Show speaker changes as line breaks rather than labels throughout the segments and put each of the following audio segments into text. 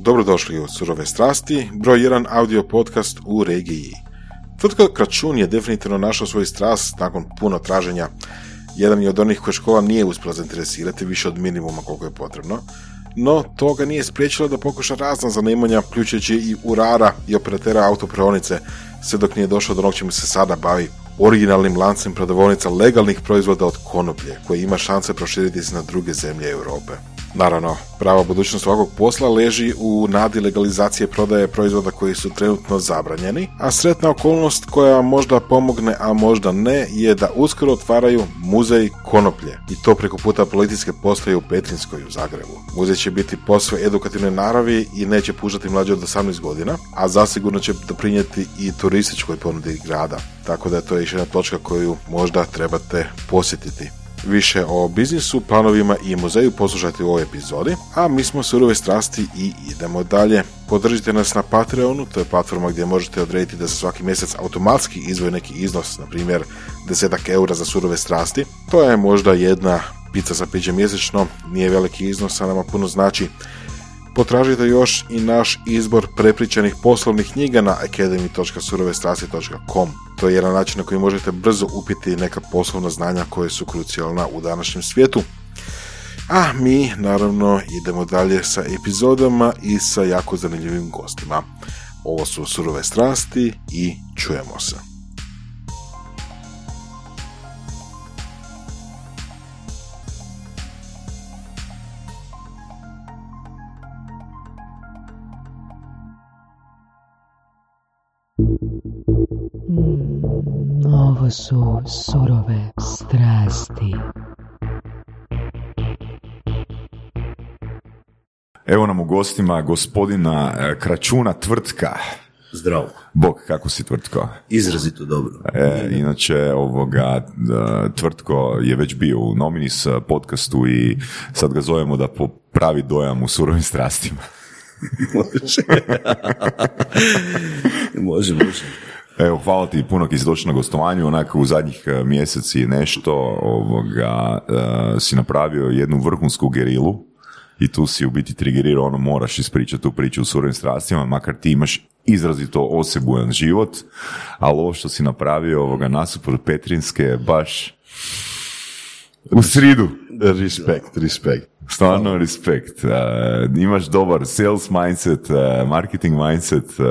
Dobrodošli u Surove strasti, broj 1 audio podcast u regiji. Tvrtka Kračun je definitivno našao svoj strast nakon puno traženja. Jedan je od onih koje škola nije uspjela zainteresirati više od minimuma koliko je potrebno, no to ga nije spriječilo da pokuša razna zanimanja, uključujući i urara i operatera autopreonice, sve dok nije došao do onog čemu se sada bavi, originalnim lancem prodavovnica legalnih proizvoda od konoplje, koji ima šanse proširiti se na druge zemlje Europe. Naravno, prava budućnost ovakvog posla leži u nadi legalizacije prodaje proizvoda koji su trenutno zabranjeni, a sretna okolnost koja možda pomogne, a možda ne, je da uskoro otvaraju muzej konoplje i to preko puta političke postoje u Petrinskoj u Zagrebu. Muzej će biti posve edukativne naravi i neće pužati mlađe od 18 godina, a zasigurno će doprinijeti i turističkoj ponudi grada. Tako da je to još jedna točka koju možda trebate posjetiti. Više o biznisu, planovima i muzeju poslušajte u ovoj epizodi, a mi smo surove strasti i idemo dalje. Podržite nas na Patreonu, to je platforma gdje možete odrediti da se svaki mjesec automatski izvoje neki iznos, na primjer 10 eura za surove strasti. To je možda jedna pizza sa pićem mjesečno, nije veliki iznos, a nama puno znači. Potražite još i naš izbor prepričanih poslovnih knjiga na academy.surovestrasti.com. To je jedan način na koji možete brzo upiti neka poslovna znanja koje su krucijalna u današnjem svijetu. A mi, naravno, idemo dalje sa epizodama i sa jako zanimljivim gostima. Ovo su Surove strasti i čujemo se.
Ovo su surove strasti.
Evo nam u gostima gospodina e, Kračuna Tvrtka.
Zdravo.
Bog, kako si Tvrtko?
Izrazito dobro.
E, inače, ovoga, e, Tvrtko je već bio u Nominis podcastu i sad ga zovemo da popravi dojam u surovim strastima.
može. može, može.
Evo, hvala ti puno ki si došao na gostovanju, onako u zadnjih e, mjeseci nešto ovoga, e, si napravio jednu vrhunsku gerilu i tu si u biti trigerirao ono moraš ispričati tu priču u surovim strastima, makar ti imaš izrazito osebujan život, ali ovo što si napravio ovoga nasuprot Petrinske baš u sridu.
Respekt, respekt.
Stvarno respekt. Uh, imaš dobar sales mindset, uh, marketing mindset. Uh,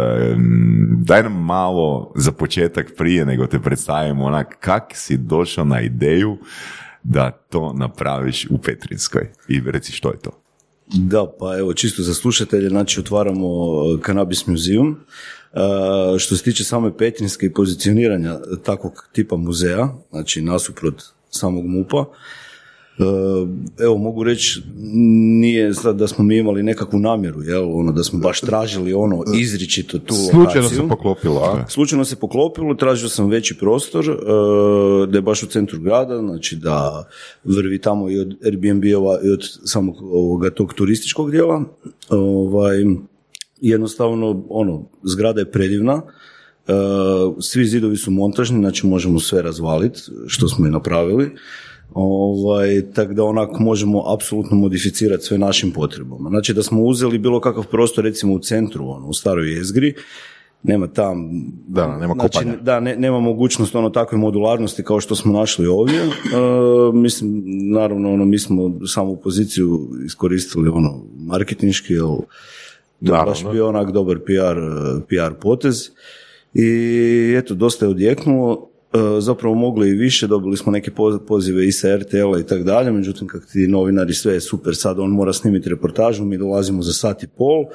daj nam malo za početak prije nego te predstavimo onak kak si došao na ideju da to napraviš u Petrinskoj. I reci što je to.
Da, pa evo, čisto za slušatelje, znači otvaramo Cannabis Museum. Što se tiče same Petrinske i pozicioniranja takvog tipa muzeja, znači nasuprot samog MUPA, Eh, evo mogu reći nije sad da smo mi imali nekakvu namjeru jel ono da smo baš tražili ono izričito tu
slučajno se poklopilo a?
slučajno se poklopilo tražio sam veći prostor uh, da je baš u centru grada znači da vrvi tamo i od Airbnb-ova i od samog ovoga tog turističkog dijela. Ovaj jednostavno ono zgrada je predivna svi zidovi su montažni znači možemo sve razvaliti što smo i napravili Ovaj, tako da onako možemo apsolutno modificirati sve našim potrebama. Znači da smo uzeli bilo kakav prostor recimo u centru, ono, u staroj jezgri, nema tam
da, nema
znači, da, ne, nema mogućnost ono takve modularnosti kao što smo našli ovdje. E, mislim, naravno, ono, mi smo samu poziciju iskoristili ono marketinški, jer to je baš bio onak dobar PR, PR potez. I eto, dosta je odjeknulo. E, zapravo mogli i više, dobili smo neke pozive i sa RTL-a i tako dalje, međutim kak ti novinari sve je super, sad on mora snimiti reportažu, mi dolazimo za sat i pol,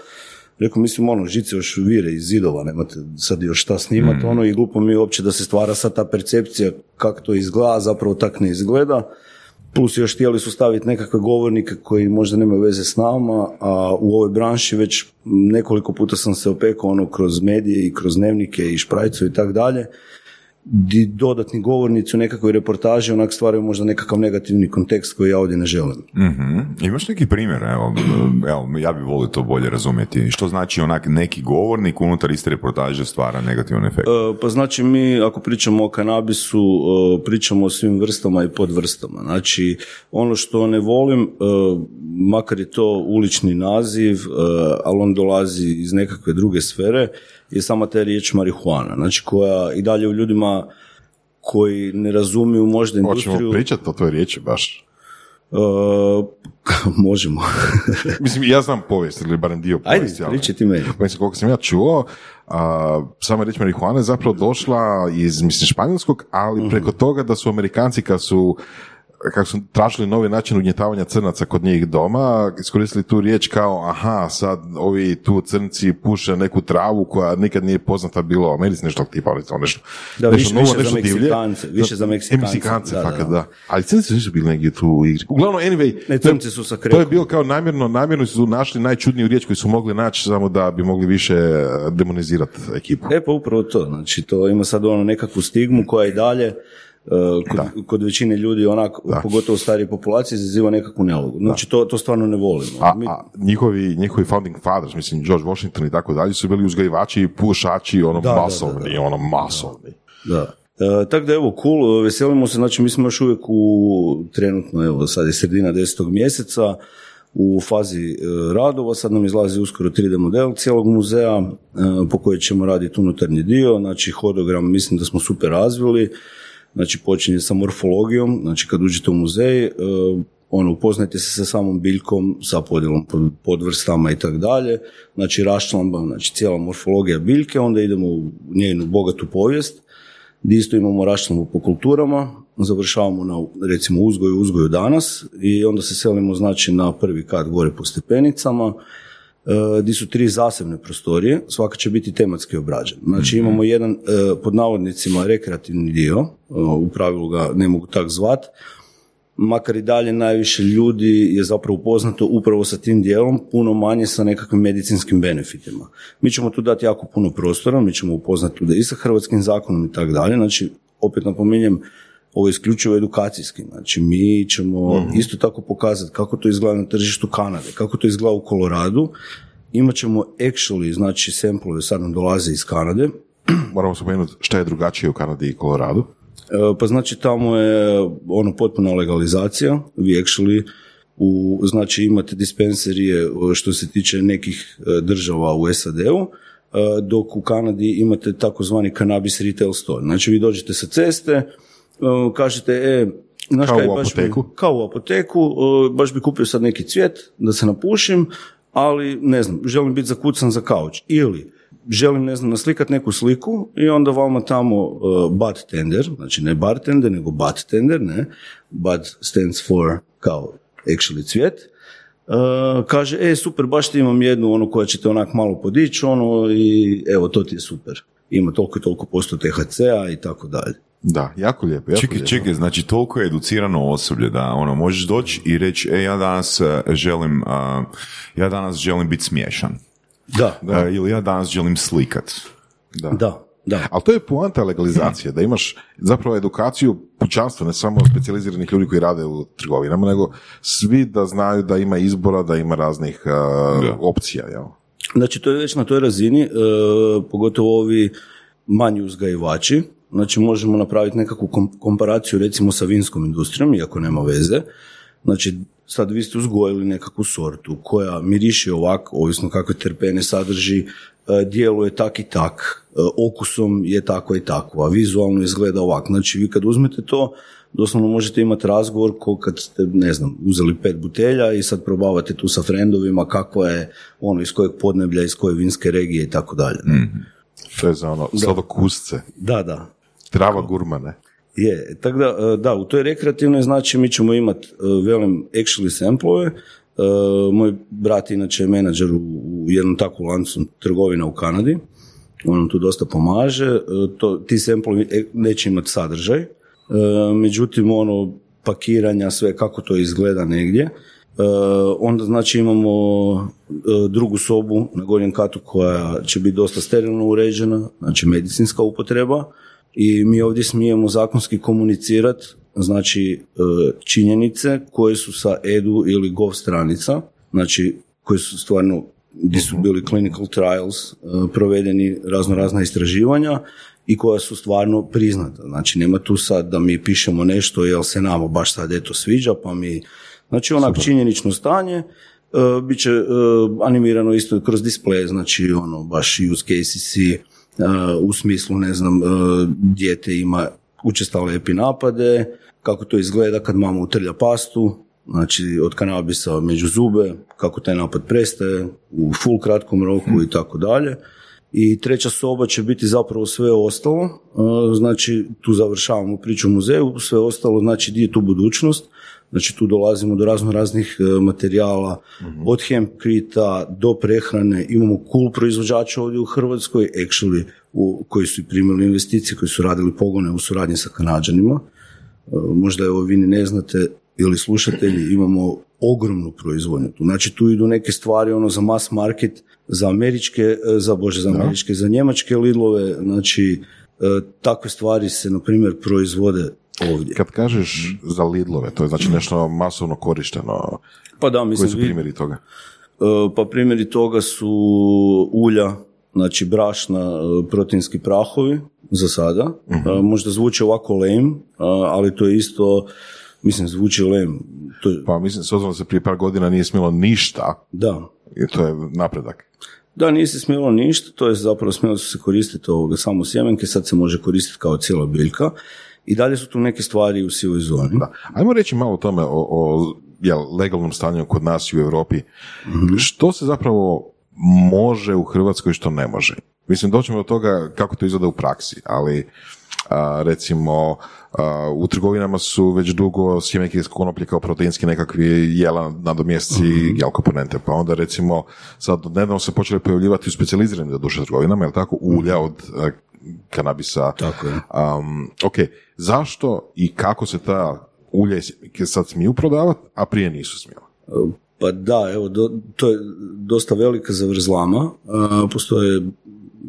Rekao, mislim, ono, žice još vire iz zidova, nemate sad još šta snimati, mm. ono, i glupo mi uopće da se stvara sad ta percepcija kako to izgleda, zapravo tak ne izgleda. Plus još htjeli su staviti nekakve govornike koji možda nemaju veze s nama, a u ovoj branši već nekoliko puta sam se opekao ono kroz medije i kroz dnevnike i šprajcu i tako dalje di dodatni govornici u nekakvoj reportaži onak stvaraju možda nekakav negativni kontekst koji ja ovdje ne želim.
Mhm. Imaš neki primjer, evo, evo, ja bih volio to bolje razumjeti. Što znači onak neki govornik unutar iste reportaže stvara negativan efekt?
E, Pa znači mi ako pričamo o kanabisu, e, pričamo o svim vrstama i podvrstama. Znači ono što ne volim, e, makar je to ulični naziv, e, ali on dolazi iz nekakve druge sfere, je sama ta riječ marihuana. Znači koja i dalje u ljudima koji ne razumiju možda industriju...
Hoćemo pričati o toj riječi baš.
E, možemo.
Mislim, ja znam povijest, ili barem dio
Ajde,
povijesti. ali-
pričaj ti meni.
Mislim, koliko sam ja čuo, a, sama riječ marihuana je zapravo došla iz, mislim, španjolskog, ali
Mhm.
preko toga da su Amerikanci kad su kako su tražili novi način ugnjetavanja crnaca kod njih doma, iskoristili tu riječ kao, aha, sad ovi tu crnci puše neku travu koja nikad nije poznata bilo u Americi, nešto tipa, ali to nešto,
Da,
nešto
više-
novo,
više za
nešto divlje.
Meksikance, više za Meksikance,
Meksikance,
da,
fakat,
da.
da. Ali crnci nisu bili negdje tu u igri. Uglavnom, anyway,
Ne, crnci su sa
to je bilo kao namjerno, namjerno su našli najčudniju riječ koju su mogli naći samo da bi mogli više eh, demonizirati ekipu.
E pa upravo to, znači to ima sad ono nekakvu stigmu koja i dalje e, kod, kod većine ljudi onak, pogotovo starije populacije, izaziva nekakvu nelogu. Znači to, to stvarno ne volimo.
A,
Mi-
a njihovi, njihovi founding fathers, mislim George Washington i tako dalje, su bili uzgajivači i pušači, ono
Da, da, da,
masovni, ono masovni.
Da. E, tako da evo, cool, e, veselimo se, znači mi smo još uvijek u trenutno, evo sad je sredina desetog mjeseca, u fazi e, radova, sad nam izlazi uskoro 3D model cijelog muzeja e, po kojoj ćemo raditi unutarnji dio, znači hodogram mislim da smo super razvili, znači počinje sa morfologijom, znači kad uđete u muzej, e, ono, upoznajte se sa samom biljkom, sa podjelom pod- podvrstama i tako dalje, znači raščlamba, znači cijela morfologija biljke, onda idemo u njenu bogatu povijest, gdje isto imamo raščlambu po kulturama, završavamo na recimo uzgoju, uzgoju danas i onda se selimo znači na prvi kat gore po stepenicama, e, gdje su tri zasebne prostorije, svaka će biti tematski obrađen. Znači imamo jedan e, pod navodnicima rekreativni dio, e, u pravilu ga ne mogu tak zvat, makar i dalje najviše ljudi je zapravo upoznato upravo sa tim dijelom, puno manje sa nekakvim medicinskim benefitima. Mi ćemo tu dati jako puno prostora, mi ćemo upoznati ljude i sa hrvatskim zakonom i tako dalje, znači opet napominjem, ovo je isključivo edukacijski, znači mi ćemo isto tako pokazati kako to izgleda na tržištu Kanade, kako to izgleda u Koloradu, imat ćemo actually, znači semplove sad nam dolaze iz Kanade,
Moramo spomenuti šta je drugačije u Kanadi i Koloradu.
E, Pa znači tamo je ono potpuna legalizacija, vi actually u, znači imate dispenserije e, što se tiče nekih e, država u SAD-u, e, dok u Kanadi imate takozvani cannabis retail store. Znači vi dođete sa ceste, kažete, e, znaš
Kao
kaj,
u
baš bi-
apoteku?
kao u apoteku, e, baš bi kupio sad neki cvijet da se napušim, ali ne znam, želim biti zakucan za kauč. Ili želim, ne znam, naslikat neku sliku i onda vama tamo uh, bud tender, znači ne bartender, nego bud tender, ne, bud stands for kao actually cvijet, uh, kaže, e, super, baš ti imam jednu, ono koja ćete onak malo podići, ono, i evo, to ti je super. Ima toliko i toliko posto THC-a i tako dalje.
Da, jako lijepo, jako
Čekaj,
lijepo.
čekaj, znači toliko je educirano osoblje da ono, možeš doći i reći, e, ja danas e, želim, a, ja danas želim biti smiješan.
Da,
E, ili ja danas želim slikat.
Da.
da, da.
Ali to je poanta legalizacije, da imaš zapravo edukaciju pućanstva, ne samo specijaliziranih ljudi koji rade u trgovinama, nego svi da znaju da ima izbora, da ima raznih uh, opcija, jel?
Znači, to je već na toj razini, pogotovo ovi manji uzgajivači. Znači, možemo napraviti nekakvu kom- komparaciju recimo sa vinskom industrijom, iako nema veze. Znači, sad vi ste uzgojili nekakvu sortu koja miriši ovak, ovisno kakve terpene sadrži, e, djeluje tak i tak, e, okusom je tako i tako, a vizualno izgleda ovak. Znači, vi kad uzmete to, doslovno možete imati razgovor ko kad ste, ne znam, uzeli pet butelja i sad probavate tu sa frendovima kakva je ono iz kojeg podneblja, iz koje vinske regije i tako dalje.
To je za ono sladokusce,
Da, da.
Trava gurmane.
Je, tako da, e, da, u toj rekreativnoj znači mi ćemo imati, e, velim, actually samplove. E, Moj brat inače je menadžer u, jednom takvom lancu trgovina u Kanadi. On nam tu dosta pomaže. To, ti samplovi e, neće imati sadržaj. Međutim, ono, pakiranja, sve kako to izgleda negdje. Onda znači imamo drugu sobu na gornjem katu koja će biti dosta sterilno uređena, znači medicinska upotreba i mi ovdje smijemo zakonski komunicirati znači e, činjenice koje su sa edu ili gov stranica, znači koje su stvarno gdje su bili clinical trials, e, provedeni razno razna istraživanja i koja su stvarno priznata. Znači nema tu sad da mi pišemo nešto jel se nama baš sad eto sviđa pa mi, znači onak činjenično stanje, Uh, bit će animirano isto kroz display, znači ono baš use cases u smislu ne znam uh, dijete ima učestale epinapade, kako to izgleda kad mama utrlja pastu, znači od kanabisa među zube, kako taj napad prestaje u full kratkom roku i tako dalje. I treća soba će biti zapravo sve ostalo, znači tu završavamo priču muzeju, sve ostalo znači di je tu budućnost, znači tu dolazimo do razno raznih e, materijala, od hemkrita do prehrane, imamo cool proizvođača ovdje u Hrvatskoj, actually, u, koji su primili investicije, koji su radili pogone u suradnji sa Kanadžanima, e, možda evo vi ni ne znate ili slušatelji, imamo ogromnu proizvodnju tu. Znači tu idu neke stvari ono za mass market, za američke, e, za bože, za američke, za njemačke lidlove, znači takve stvari se na primjer proizvode ovdje.
Kad kažeš za lidlove, to je znači nešto masovno korišteno.
Pa da, mislim.
Koji su primjeri toga?
Pa primjeri toga su ulja, znači brašna, proteinski prahovi za sada. uh Možda zvuči ovako lame, ali to je isto Mislim, zvuči lem. To je...
Pa mislim, s obzirom se prije par godina nije smjelo ništa.
Da.
I to je napredak.
Da, nije se smjelo ništa, to je zapravo smjelo se koristiti ovoga samo sjemenke, sad se može koristiti kao cijela biljka. I dalje su tu neke stvari u sivoj zoni.
Da. Ajmo reći malo o tome, o, o jel, legalnom stanju kod nas i u Europi. mm Što se zapravo može u Hrvatskoj, što ne može? Mislim, doćemo do toga kako to izgleda u praksi, ali recimo u trgovinama su već dugo sjemenke iz konoplje kao proteinski nekakvi jela nadomjesci mm jel komponente, pa onda recimo sad nedavno se počeli pojavljivati u specijaliziranim duše trgovinama, jel tako, ulja od kanabisa.
Tako je.
Um, ok, zašto i kako se ta ulja sad smiju prodavati, a prije nisu smjela?
Pa da, evo, to je dosta velika zavrzlama. postoje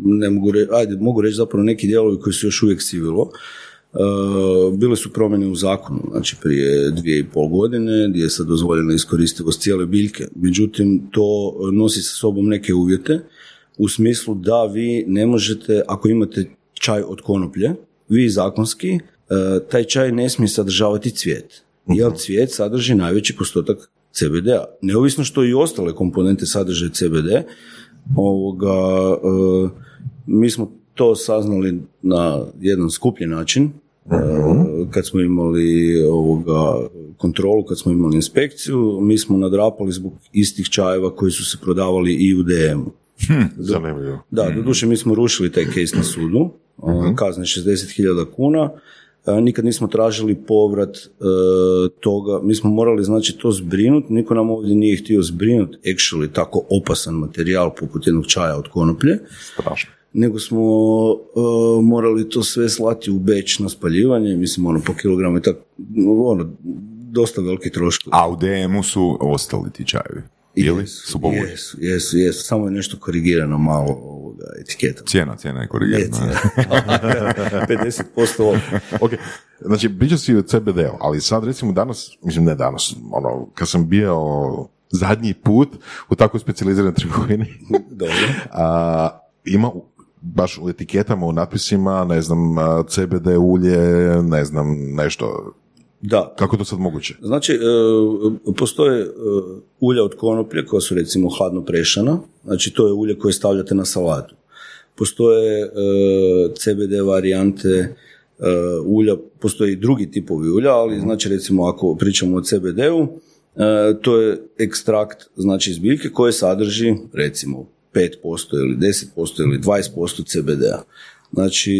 ne mogu reći, ajde, mogu reći zapravo neki dijelovi koji su još uvijek sivilo. Uh, bile su promjene u zakonu, znači prije dvije i pol godine, gdje je sad dozvoljena iskoristivost cijele biljke. Međutim, to nosi sa sobom neke uvjete, u smislu da vi ne možete, ako imate čaj od konoplje, vi zakonski, uh, taj čaj ne smije sadržavati cvijet. Jer cvijet sadrži najveći postotak CBD-a. Neovisno što i ostale komponente sadrže CBD, ovoga, uh, mi smo to saznali na jedan skuplji način, kad smo imali ovoga kontrolu, kad smo imali inspekciju, mi smo nadrapali zbog istih čajeva koji su se prodavali i u DM-u.
Hm, zanimljivo.
Da, doduše mi smo rušili taj case na sudu, uh-huh. kazne 60.000 kuna, nikad nismo tražili povrat e, toga, mi smo morali znači to zbrinuti, niko nam ovdje nije htio zbrinuti actually tako opasan materijal poput jednog čaja od konoplje.
Strašno
nego smo e, morali to sve slati u Beč na spaljivanje, mislim ono po kilogramu i tako, ono, dosta veliki troškovi.
A u DM-u su ostali ti čajevi? Ili
su Jesu, jesu, jesu, samo je nešto korigirano malo ovoga etiketa.
Cijena, cijena je korigirana.
50%
ok, znači priča si o CBD-u, ali sad recimo danas, mislim ne danas, ono, kad sam bio zadnji put u takvoj specijaliziranoj trgovini,
Dobro.
a, ima baš u etiketama, u natpisima, ne znam, CBD ulje, ne znam, nešto.
Da.
Kako to sad moguće?
Znači, e, postoje e, ulja od konoplje koja su recimo hladno prešana, znači to je ulje koje stavljate na salatu. Postoje e, CBD varijante ulja, postoje i drugi tipovi ulja, ali znači recimo ako pričamo o CBD-u, to je ekstrakt znači iz biljke koje sadrži recimo 5% ili 10% ili 20% CBD-a. Znači,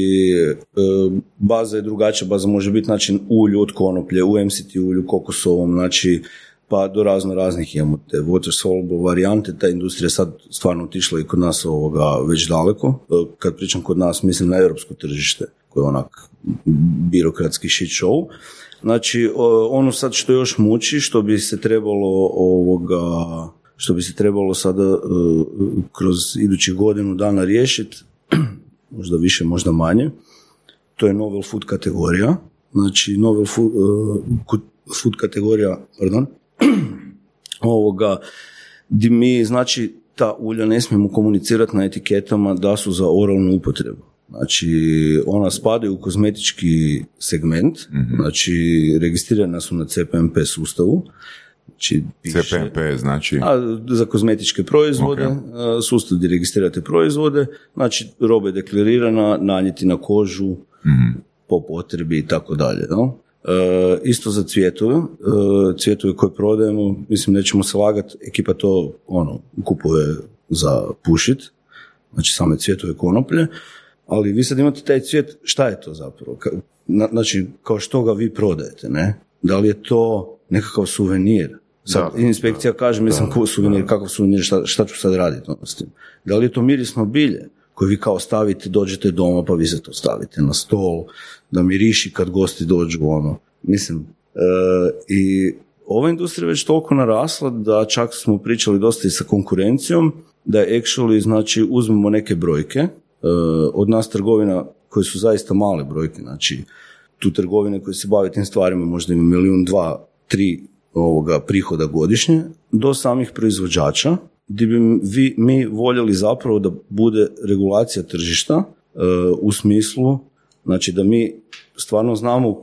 baza je drugačija, baza može biti znači, ulju od konoplje, u MCT ulju, kokosovom, znači, pa do razno raznih imamo te water soluble varijante, ta industrija sad stvarno otišla i kod nas ovoga već daleko. E, kad pričam kod nas, mislim na europsko tržište, koje je onak birokratski shit show. Znači, ono sad što još muči, što bi se trebalo ovoga što bi se trebalo sada e, kroz idućih godinu dana riješiti, možda više, možda manje, to je novel food kategorija, znači novel food, uh, food kategorija, pardon, ovoga, di mi, znači, ta ulja ne smijemo komunicirati na etiketama da su za oralnu upotrebu. Znači, ona spadaju u kozmetički segment, znači, registrirana su na CPMP sustavu, znači, piše-
CPMP znači...
a, za kozmetičke proizvode, a, sustav gdje registrirate proizvode, znači roba je deklarirana, nanijeti na kožu, po potrebi i tako dalje. no? E, isto za cvjetove, e, cvjetove koje prodajemo, mislim nećemo se lagati, ekipa to ono, kupuje za pušit, znači same cvjetove konoplje, ali vi sad imate taj cvijet, šta je to zapravo? Ka- na- znači, kao što ga vi prodajete, ne? Da li je to nekakav suvenir? Sad,
Da,
inspekcija kaže, mislim, ko suvenir, kakav suvenir, šta, šta ću sad raditi ono s tim? Da li je to mirisno bilje koje vi kao stavite, dođete doma pa vi se to stavite na stol, da miriši kad gosti dođu, ono. Mislim, e, i ova industrija je već toliko narasla da čak smo pričali dosta i sa konkurencijom, da je actually, znači, uzmemo neke brojke, e, od nas trgovina koje su zaista male brojke, znači, tu trgovine koje se bave tim stvarima možda ima milijun, dva, tri ovoga prihoda godišnje, do samih proizvođača, gdje bi vi, mi voljeli zapravo da bude regulacija tržišta e, u smislu, znači da mi stvarno znamo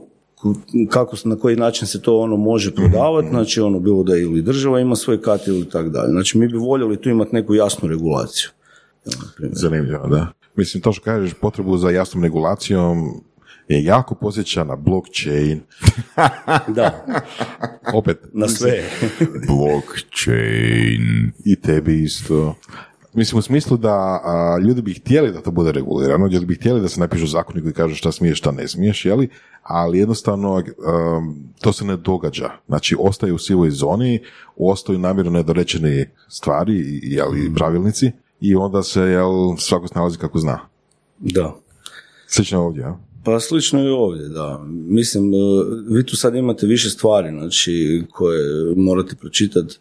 kako, na koji način se to ono može prodavati, znači ono bilo da ili država ima svoj kat ili tako dalje. Znači mi bi voljeli tu imati neku jasnu regulaciju.
Zanimljivo, da. Mislim, to što kažeš, potrebu za jasnom regulacijom je jako posjeća na blockchain,
Da,
opet,
na sve.
Blockchain.
i tebi isto. Mislim, u smislu da a, ljudi bi htjeli da to bude regulirano, ljudi bi htjeli da se napišu zakoni koji kažu šta smiješ, šta ne smiješ, jeli? ali jednostavno um, to se ne događa. Znači, ostaje u sivoj zoni, ostaju namjerno nedorečene stvari, i- jeli, pravilnici, i onda se, jel, svako snalazi kako zna.
Da.
Slično ovdje, a?
Pa slično i ovdje, da. Mislim, e, vi tu sad imate više stvari, znači, koje morate pročitati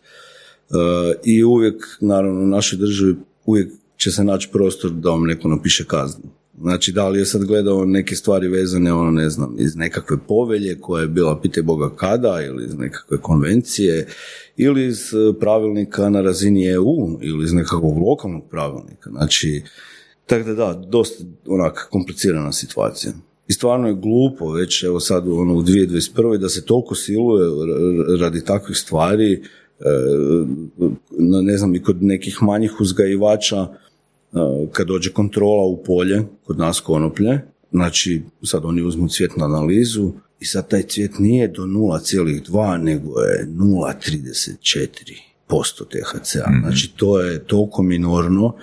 i uvijek, naravno, u našoj državi uvijek će se naći prostor da vam neko napiše kaznu. Znači, da li je sad gledao neke stvari vezane, ono, ne znam, iz nekakve povelje koja je bila pite Boga kada, ili iz nekakve konvencije, ili iz e, pravilnika na razini EU, ili iz nekakvog lokalnog pravilnika. Znači, tako da da, dosta onak komplicirana situacija. I stvarno je glupo već evo sad ono, u 2021. da se toliko siluje radi takvih stvari, e, na- ne znam, i kod nekih manjih uzgajivača, e, kad dođe kontrola u polje, kod nas konoplje, znači sad oni uzmu cvjetnu analizu i sad taj cvijet nije do 0,2 nego je 0,34% THC-a. Znači to je toliko minorno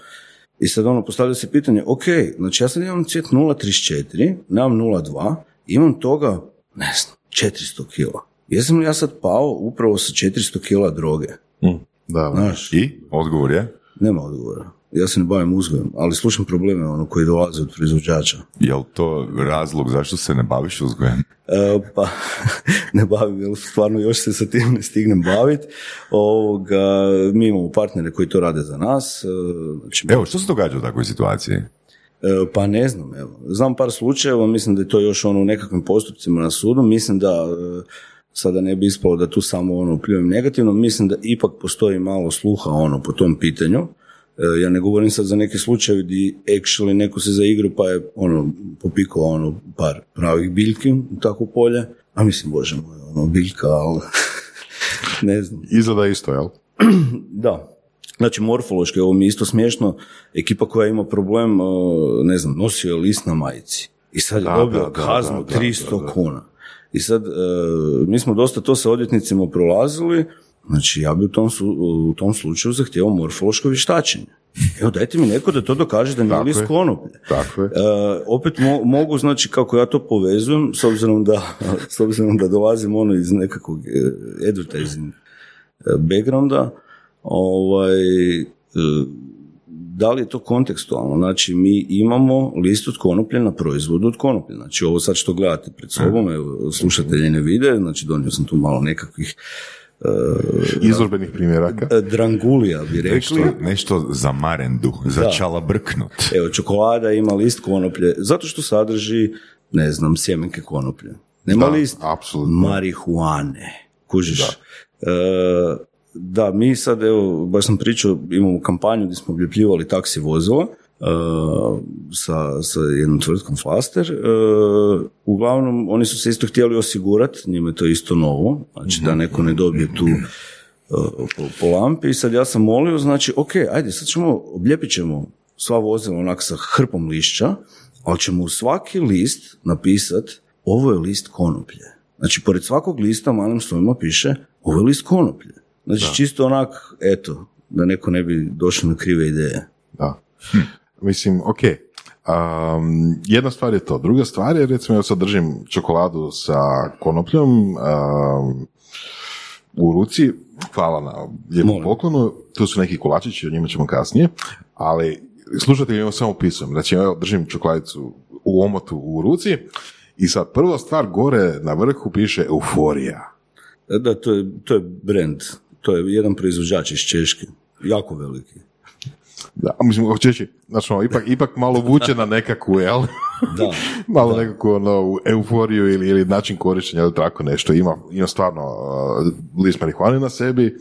i sad ono, postavlja se pitanje, ok, znači ja sad imam cvijet 0,34, nemam 0,2, imam toga, ne znam, 400 kila. Jesam li ja sad pao upravo sa 400 kila droge?
Mm, da.
Znaš,
I? Odgovor je?
nema odgovora. Ja se ne bavim uzgojem, ali slušam probleme ono koji dolaze od proizvođača.
Jel to razlog zašto se ne baviš uzgojem?
E, pa ne bavim, jer stvarno još se sa tim ne stignem baviti. Mi imamo partnere koji to rade za nas. e, Znači,
Evo, što se događa u takvoj situaciji?
E, Pa ne znam, evo. Znam par slučajeva, mislim da je to još ono u nekakvim postupcima na sudu, mislim da e, sada ne bi ispalo da tu samo ono pljujem negativno, mislim da ipak postoji malo sluha ono po tom pitanju. E, Ja ne govorim sad za neke slučajeve gdje actually neko se zaigrao pa je ono popikao ono par pravih biljki u takvo polje, a mislim bože moj, ono biljka, ali ne znam.
Izgleda isto, jel?
Da. Znači, morfološki, ovo mi je isto smiješno, ekipa koja ima problem, uh, ne znam, nosio je list na majici. I sad je dobio kaznu
da, da,
300
da, da.
kuna. I sad, uh, mi smo dosta to sa odvjetnicima prolazili, znači ja bi u tom, u tom slučaju zahtijevao morfološko vještačenje. Evo, dajte mi neko da to dokaže da nije list
je.
konoplje.
Tako je.
E, opet mo- mogu, znači, kako ja to povezujem, s obzirom da, s obzirom da dolazim ono iz nekakvog e, advertising e, backgrounda, ovaj, e, da li je to kontekstualno? Znači, mi imamo list od konoplje na proizvodu od konoplje. Znači, ovo sad što gledate pred sobom, evo, slušatelji ne vide, znači, donio sam tu malo nekakvih
Izložbenih primjeraka.
e, drangulija, bi rekli.
Nešto, nešto za marendu, za
Da.
čala brknut.
Evo, čokolada ima list konoplje, zato što sadrži ne znam, sjemenke konoplje. Nema
Da,
list
apsolutno.
marihuane. Kužiš? Da. da, mi sad, evo, baš sam pričao, imamo kampanju gdje smo obljepljivali taksi vozila e, sa, sa jednom tvrtkom Flaster. E, uglavnom, oni su se isto htjeli osigurati, njima je to isto novo, znači da neko ne dobije tu e, po, po lampi. I sad ja sam molio, znači, ok, ajde, sad ćemo, oblijepit ćemo sva vozila onak sa hrpom lišća, ali ćemo u svaki list napisat ovo je list konoplje. Znači, pored svakog lista malim slovima piše ovo je list konoplje. Znači, čisto onak, eto, da neko ne bi došao na krive ideje.
Da. Mislim, ok. Um, jedna stvar je to. Druga stvar je, recimo, ja sad držim čokoladu sa konopljom um, u ruci. Hvala na lijepom poklonu. Tu su neki kolačići, o njima ćemo kasnije. Ali, slušajte, ja samo opisujem. Znači, evo, držim čokoladicu u omotu u ruci i sad prva stvar gore na vrhu piše euforija.
E, Da, to je, to je brand. To je jedan proizvođač iz Češke. Jako veliki.
Da, mislim, hoće reći, znači, ono, ipak, ipak malo vuče na nekakvu, jel?
Da.
malo nekako ono, euforiju ili, ili način korištenja ili tako nešto. Ima, ima stvarno uh, list marihuane na sebi.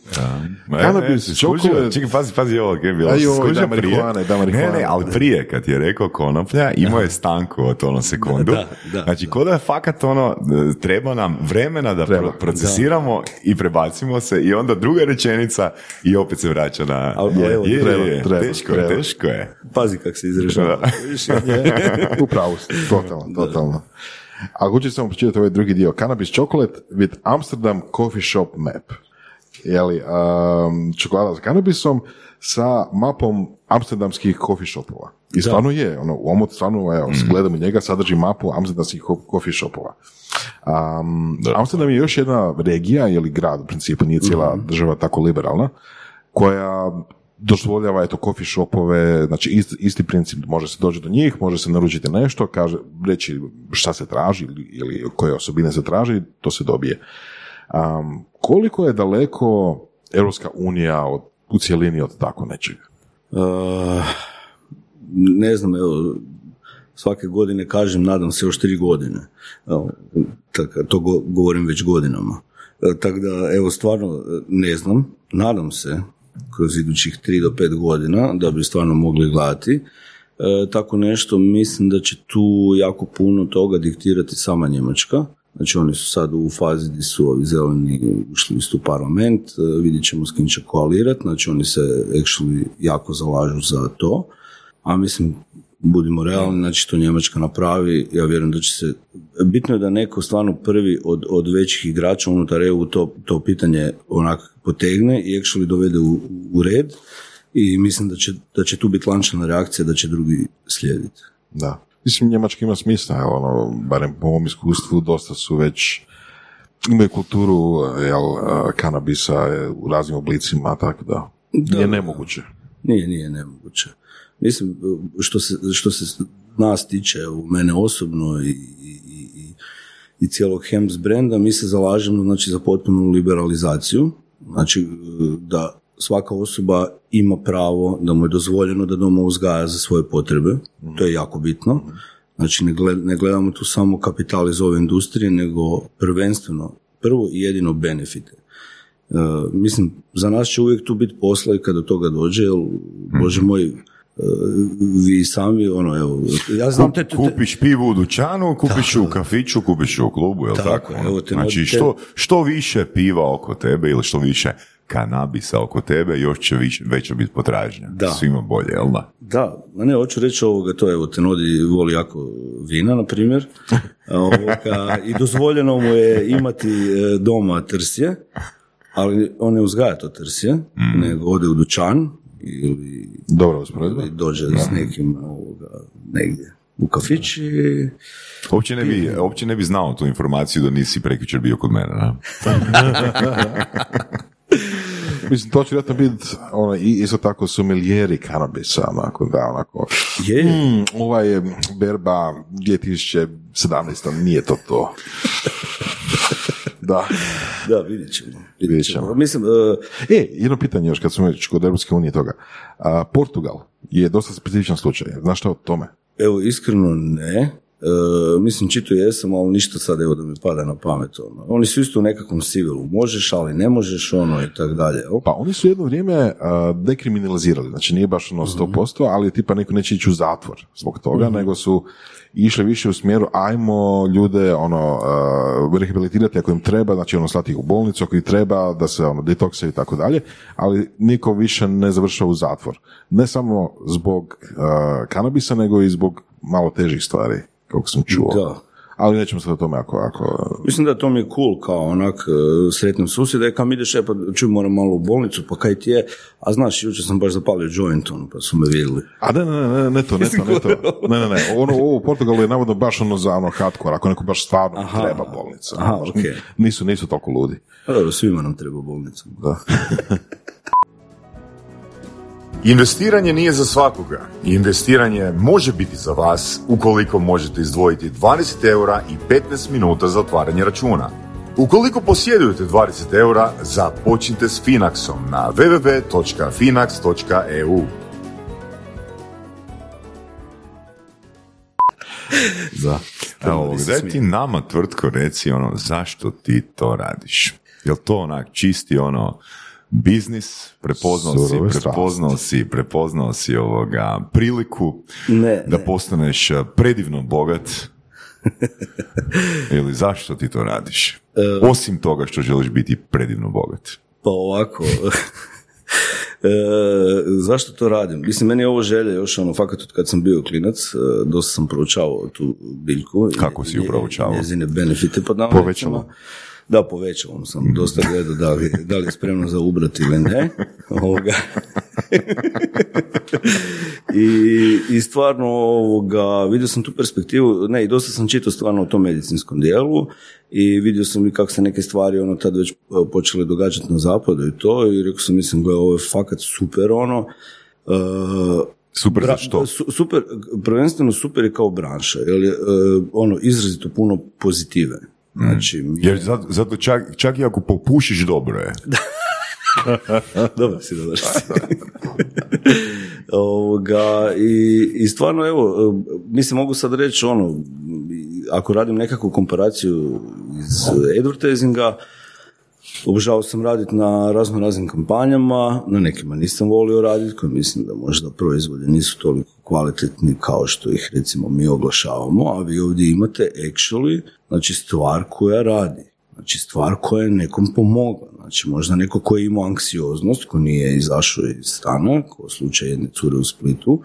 Ma,
Kanabis,
e, skužio,
čokolad.
Čekaj, pazi, pazi ovo, je bilo.
Aj,
Skužio
da, marihuana, da, marihuana.
Ne, ne, ali prije, kad je rekao konoplja, imao je stanku od ono sekundu.
Da, da,
znači,
da.
ko da je fakat ono, e, treba nam vremena da
Treba,
pro- procesiramo i prebacimo se i onda druga rečenica i opet se vraća na...
Ali,
je,
evo,
je,
treba,
je,
treba,
teško je,
treba.
teško je.
Pazi kak se izražava. Vidiš,
ste, totalno, totalno. A hoću samo pročitati ovaj drugi dio. Cannabis chocolate with Amsterdam coffee shop map. Jeli, um, čokolada s kanabisom sa mapom amsterdamskih coffee shopova. I stvarno je, ono, u omot stvarno, evo, gledam i njega, sadrži mapu amsterdamskih coffee shopova. Um, Amsterdam je još jedna regija ili grad, u principu nije cijela država tako liberalna, koja dozvoljava eto coffee shopove, znači isti, isti princip, može se doći do njih, može se naručiti nešto, kaže, reći šta se traži ili, ili koje osobine se traži, to se dobije. Um, koliko je daleko Europska unija od, u cjelini od tako nečega?
Uh, ne znam, evo, svake godine kažem, nadam se još tri godine. Evo, tak, to go- govorim već godinama. E, Tako da, evo, stvarno e, ne znam, nadam se kroz idućih tri do pet godina da bi stvarno mogli gledati. E, tako nešto, mislim da će tu jako puno toga diktirati sama Njemačka. Znači oni su sad u fazi gdje su ovi zeleni ušli isto u parlament, e, vidjet ćemo s kim će koalirati, znači oni se actually jako zalažu za to, a mislim, budimo realni, znači to Njemačka napravi, ja vjerujem da će se, bitno je da neko stvarno prvi od, od većih igrača unutar EU to, to pitanje onak potegne i actually dovede u, u red i mislim da će, da će tu biti lančana reakcija, da će drugi slijediti.
Da. Mislim, Njemačka ima smisla, evo, ono, barem po mom iskustvu, dosta su već imaju kulturu jel, kanabisa eh, u raznim oblicima, tako da, nije nemoguće.
Nije, nije nemoguće. Mislim, što se, što se nas tiče, u mene osobno i, i, i, i cijelog Hems brenda, mi se zalažemo znači, za potpunu liberalizaciju, znači da svaka osoba ima pravo da mu je dozvoljeno da doma uzgaja za svoje potrebe, to je jako bitno. Znači ne, gled- ne gledamo tu samo kapital iz ove industrije, nego prvenstveno, prvo i jedino benefite. E, mislim, za nas će uvijek tu biti posla i kada toga dođe, jer, bože moj, e, vi sami, ono, evo, ja znam te, te, te-
Kupiš pivu u dućanu, kupiš u kafiću, kupiš u klubu, jel
Tako
tako?
je, evo te
znači,
nodi- te-
što, što više piva oko tebe ili što više kanabisa oko tebe, još će više, veća biti potražnja.
Da.
Svima bolje, jel da?
Da, ma ne, hoću reći ovoga, to evo, Tenodi voli jako vina, na primjer, ovoga, i dozvoljeno mu je imati e, doma trsje, ali on ne uzgaja to trsje, nego ode u dućan ili,
Dobro usporedba.
ili dođe s nekim ovoga, negdje u kafić i
Uopće ne, bi, uopće ne bi znao tu informaciju da nisi prekjučer bio kod mene, da?
Mislim, to će vjerojatno biti ono, i isto tako sommelieri kanabisa, onako, da, onako,
je,
mm, ovaj je berba 2017. nije to to. da.
da, vidjet ćemo.
Vidjet ćemo.
Mislim, e,
E, jedno pitanje još kad smo već kod Europske unije toga. A, Portugal je dosta specifičan slučaj. Znaš što o tome?
Evo, iskreno ne. E, mislim, čito jesam, ali ništa sad evo da mi pada na pamet. Ono. Oni su isto u nekakvom sivilu. Možeš, ali ne možeš, ono i tako dalje.
Pa oni su jedno vrijeme a, dekriminalizirali, znači nije baš ono 100%, ali tipa neko neće ići u zatvor zbog toga, nego su išli više u smjeru ajmo ljude ono a, rehabilitirati ako im treba, znači ono slati ih u bolnicu ako ih treba, da se ono detokse i tako dalje, ali niko više ne završava u zatvor. Ne samo zbog a, kanabisa, nego i zbog malo težih stvari, kako sam čuo.
Da.
Ali nećemo sad o tome ako, ako
Mislim da to mi je cool, kao onak, e, sretnem susjeda, i kam ideš, e pa čuj, moram malo u bolnicu, pa kaj ti je, a znaš, jučer sam baš zapalio joint, ono, pa su me vidjeli.
A ne, ne, ne, ne, to, ne to, ne to. Ne, ne, ne. Ono, ovo u Portugalu je navodno baš ono za ono hardcore, ako neko baš stvarno
Aha.
treba bolnica.
Aha, okej.
Nisu, nisu toliko ludi.
Pa dobro, svima nam treba bolnica.
Da.
Investiranje nije za svakoga. Investiranje može biti za vas ukoliko možete izdvojiti 20 eura i 15 minuta za otvaranje računa. Ukoliko posjedujete 20 eura, započnite s Finaxom na www.finax.eu.
Da.
Evo, daj ti nama tvrtko reci ono, zašto ti to radiš? Jel to onak čisti ono biznis, prepoznao si, prepoznao si, prepoznao si ovoga priliku
Ne,
da
ne.
postaneš eh, predivno bogat ili zašto ti to radiš? Osim toga što želiš biti predivno bogat.
Pa ovako, e, zašto to radim? Mislim, meni je ovo želja još ono, fakat od kad sam bio klinac, e, dosta sam proučavao tu biljku. i-
Kako si ju proučavao?
Njezine benefite pod navodnicima.
Povećalo.
Da, povećalom sam dosta gledao da li, da li je spremno za ubrati ili ne. Ovoga. I, I stvarno ovoga, vidio sam tu perspektivu, ne, i dosta sam čitao stvarno o tom medicinskom dijelu i vidio sam i kako se neke stvari ono tad već e, počele događati na zapadu i to i rekao sam, mislim, gle, ovo je fakat super ono, e,
Super za što?
su- super, prvenstveno super je kao branša, jer je e, ono izrazito puno pozitive. Znači,
Jer zato, zato čak, čak i ako popušiš dobro je.
Dobro si, dobro si. Ovoga, i, I stvarno, evo, mislim, mogu sad reći, ono, ako radim nekakvu komparaciju iz advertisinga, obožavao sam raditi na razno raznim kampanjama, na nekima nisam volio raditi, koji mislim da možda proizvodi nisu toliko kvalitetni kao što ih recimo mi oglašavamo, a vi ovdje imate actually, znači stvar koja radi. Znači stvar koja je nekom pomogla. Znači možda neko koji je imao anksioznost, ko nije izašao iz stana, kao slučaj jedne cure u Splitu,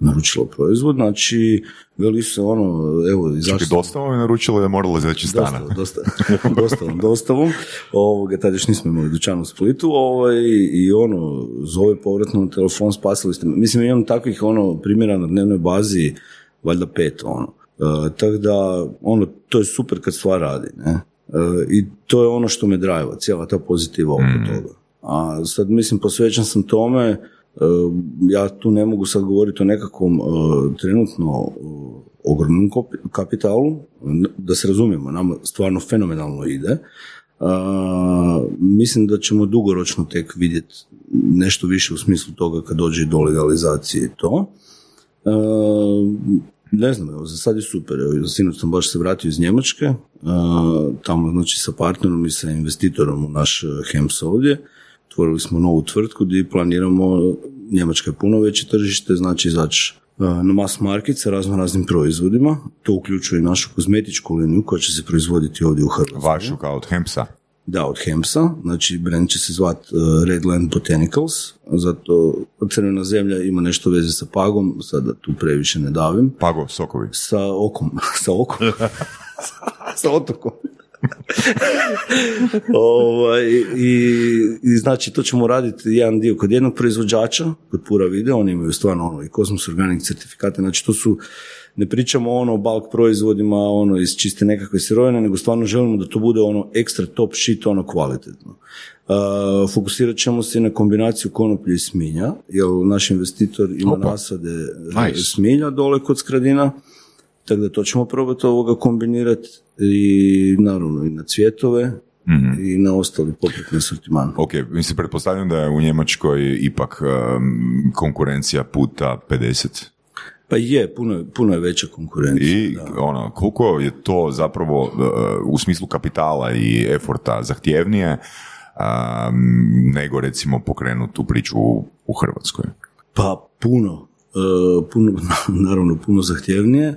naručila proizvod, znači veli se ono, evo,
Čak i
izašao
dostavom je naručilo je moralo izaći iz stana.
Dostavom, dostavom, dostavom, dostavom. Ovoga, tad još nismo imali dućan u Splitu ovaj, i ono, zove povratno telefon, spasili ste me. Mislim, imam takvih ono, primjera na dnevnoj bazi, valjda pet, ono. E, tako da, ono, to je super kad stvar radi, ne? E, I to je ono što me drajva, cijela ta pozitiva oko toga. A sad, mislim, posvećen sam tome, ja tu ne mogu sad govoriti o nekakvom e, trenutno e, ogromnom kapitalu, da se razumijemo, nama stvarno fenomenalno ide. A, mislim da ćemo dugoročno tek vidjeti nešto više u smislu toga kad dođe do legalizacije i to. A, ne znam, evo, za sad je super. Evo, sinoć sam baš se vratio iz Njemačke, tamo znači sa partnerom i sa investitorom u naš eh, HEMS ovdje. Otvorili smo novu tvrtku gdje planiramo, Njemačka je puno veće tržište, znači izaći eh, na mass market sa razno raznim proizvodima. To uključuje i našu kozmetičku liniju koja će se proizvoditi ovdje u Hrvatskoj.
Vašu kao od Hempsa.
Da, od Hemsa, znači brand će se zvat uh, Redland Botanicals, zato crvena zemlja ima nešto veze sa pagom, sada tu previše ne davim,
Pago, sokovi.
sa okom, sa okom, sa otokom. ovaj, i, I znači to ćemo raditi jedan dio kod jednog proizvođača, kod Pura Video, oni imaju stvarno ono i Cosmos Organic certifikate, znači to su ne pričamo ono o bulk proizvodima ono iz čiste nekakve sirovine, nego stvarno želimo da to bude ono ekstra top shit, ono kvalitetno. Uh, fokusirat ćemo se na kombinaciju konoplje i sminja, jer naš investitor ima
Opa.
nasade
Nice.
smilja dole kod Skradina, tako da to ćemo probati ovoga kombinirati i naravno i na cvjetove i na ostali popretni asortiman.
Ok, mislim, pretpostavljam da je u Njemačkoj ipak um, konkurencija puta 50.
Pa je, puno, puno je veća konkurencija.
I ono, koliko je to zapravo uh, u smislu kapitala i eforta zahtjevnije um, nego recimo pokrenuti tu priču u, u Hrvatskoj?
Pa puno, e, puno, naravno puno zahtjevnije,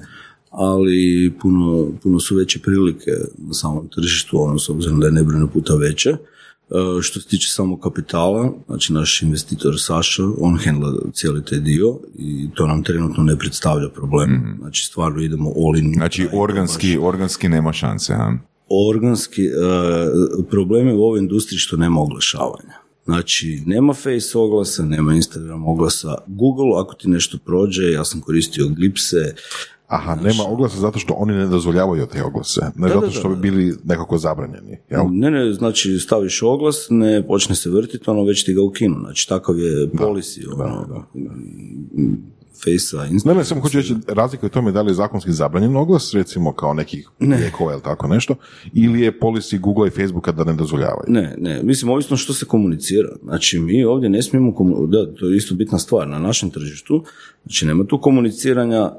ali puno, puno su veće prilike na samom tržištu, ono, s obzirom da je nebrojeno puta veće. E, što se tiče samog kapitala, znači naš investitor Saša, on handla cijeli taj dio i to nam trenutno ne predstavlja problem. Znači stvarno idemo all in.
Znači, organski, organski nema šanse, ha?
organski, e, problem je u ovoj industriji što nema oglašavanja. Znači, nema face oglasa, nema Instagram oglasa. Google, ako ti nešto prođe, ja sam koristio glipse,
Aha, nema oglasa zato što oni ne dozvoljavaju te oglase, ne zato
da,
što bi
da.
bili nekako zabranjeni. Jel?
Ne, ne, znači staviš oglas, ne počne se vrtiti, ono već ti ga ukinu. Znači takav je policy, ono, Face-a,
Ne,
Instagram.
ne, samo hoću reći, razlika je tome da li je zakonski zabranjen oglas, recimo kao nekih lijekova ili tako nešto, ili je policy Google i Facebooka da ne dozvoljavaju.
Ne, ne, mislim, ovisno što se komunicira. Znači, mi ovdje ne smijemo, komu- da, to je isto bitna stvar, na našem tržištu, znači, nema tu komuniciranja,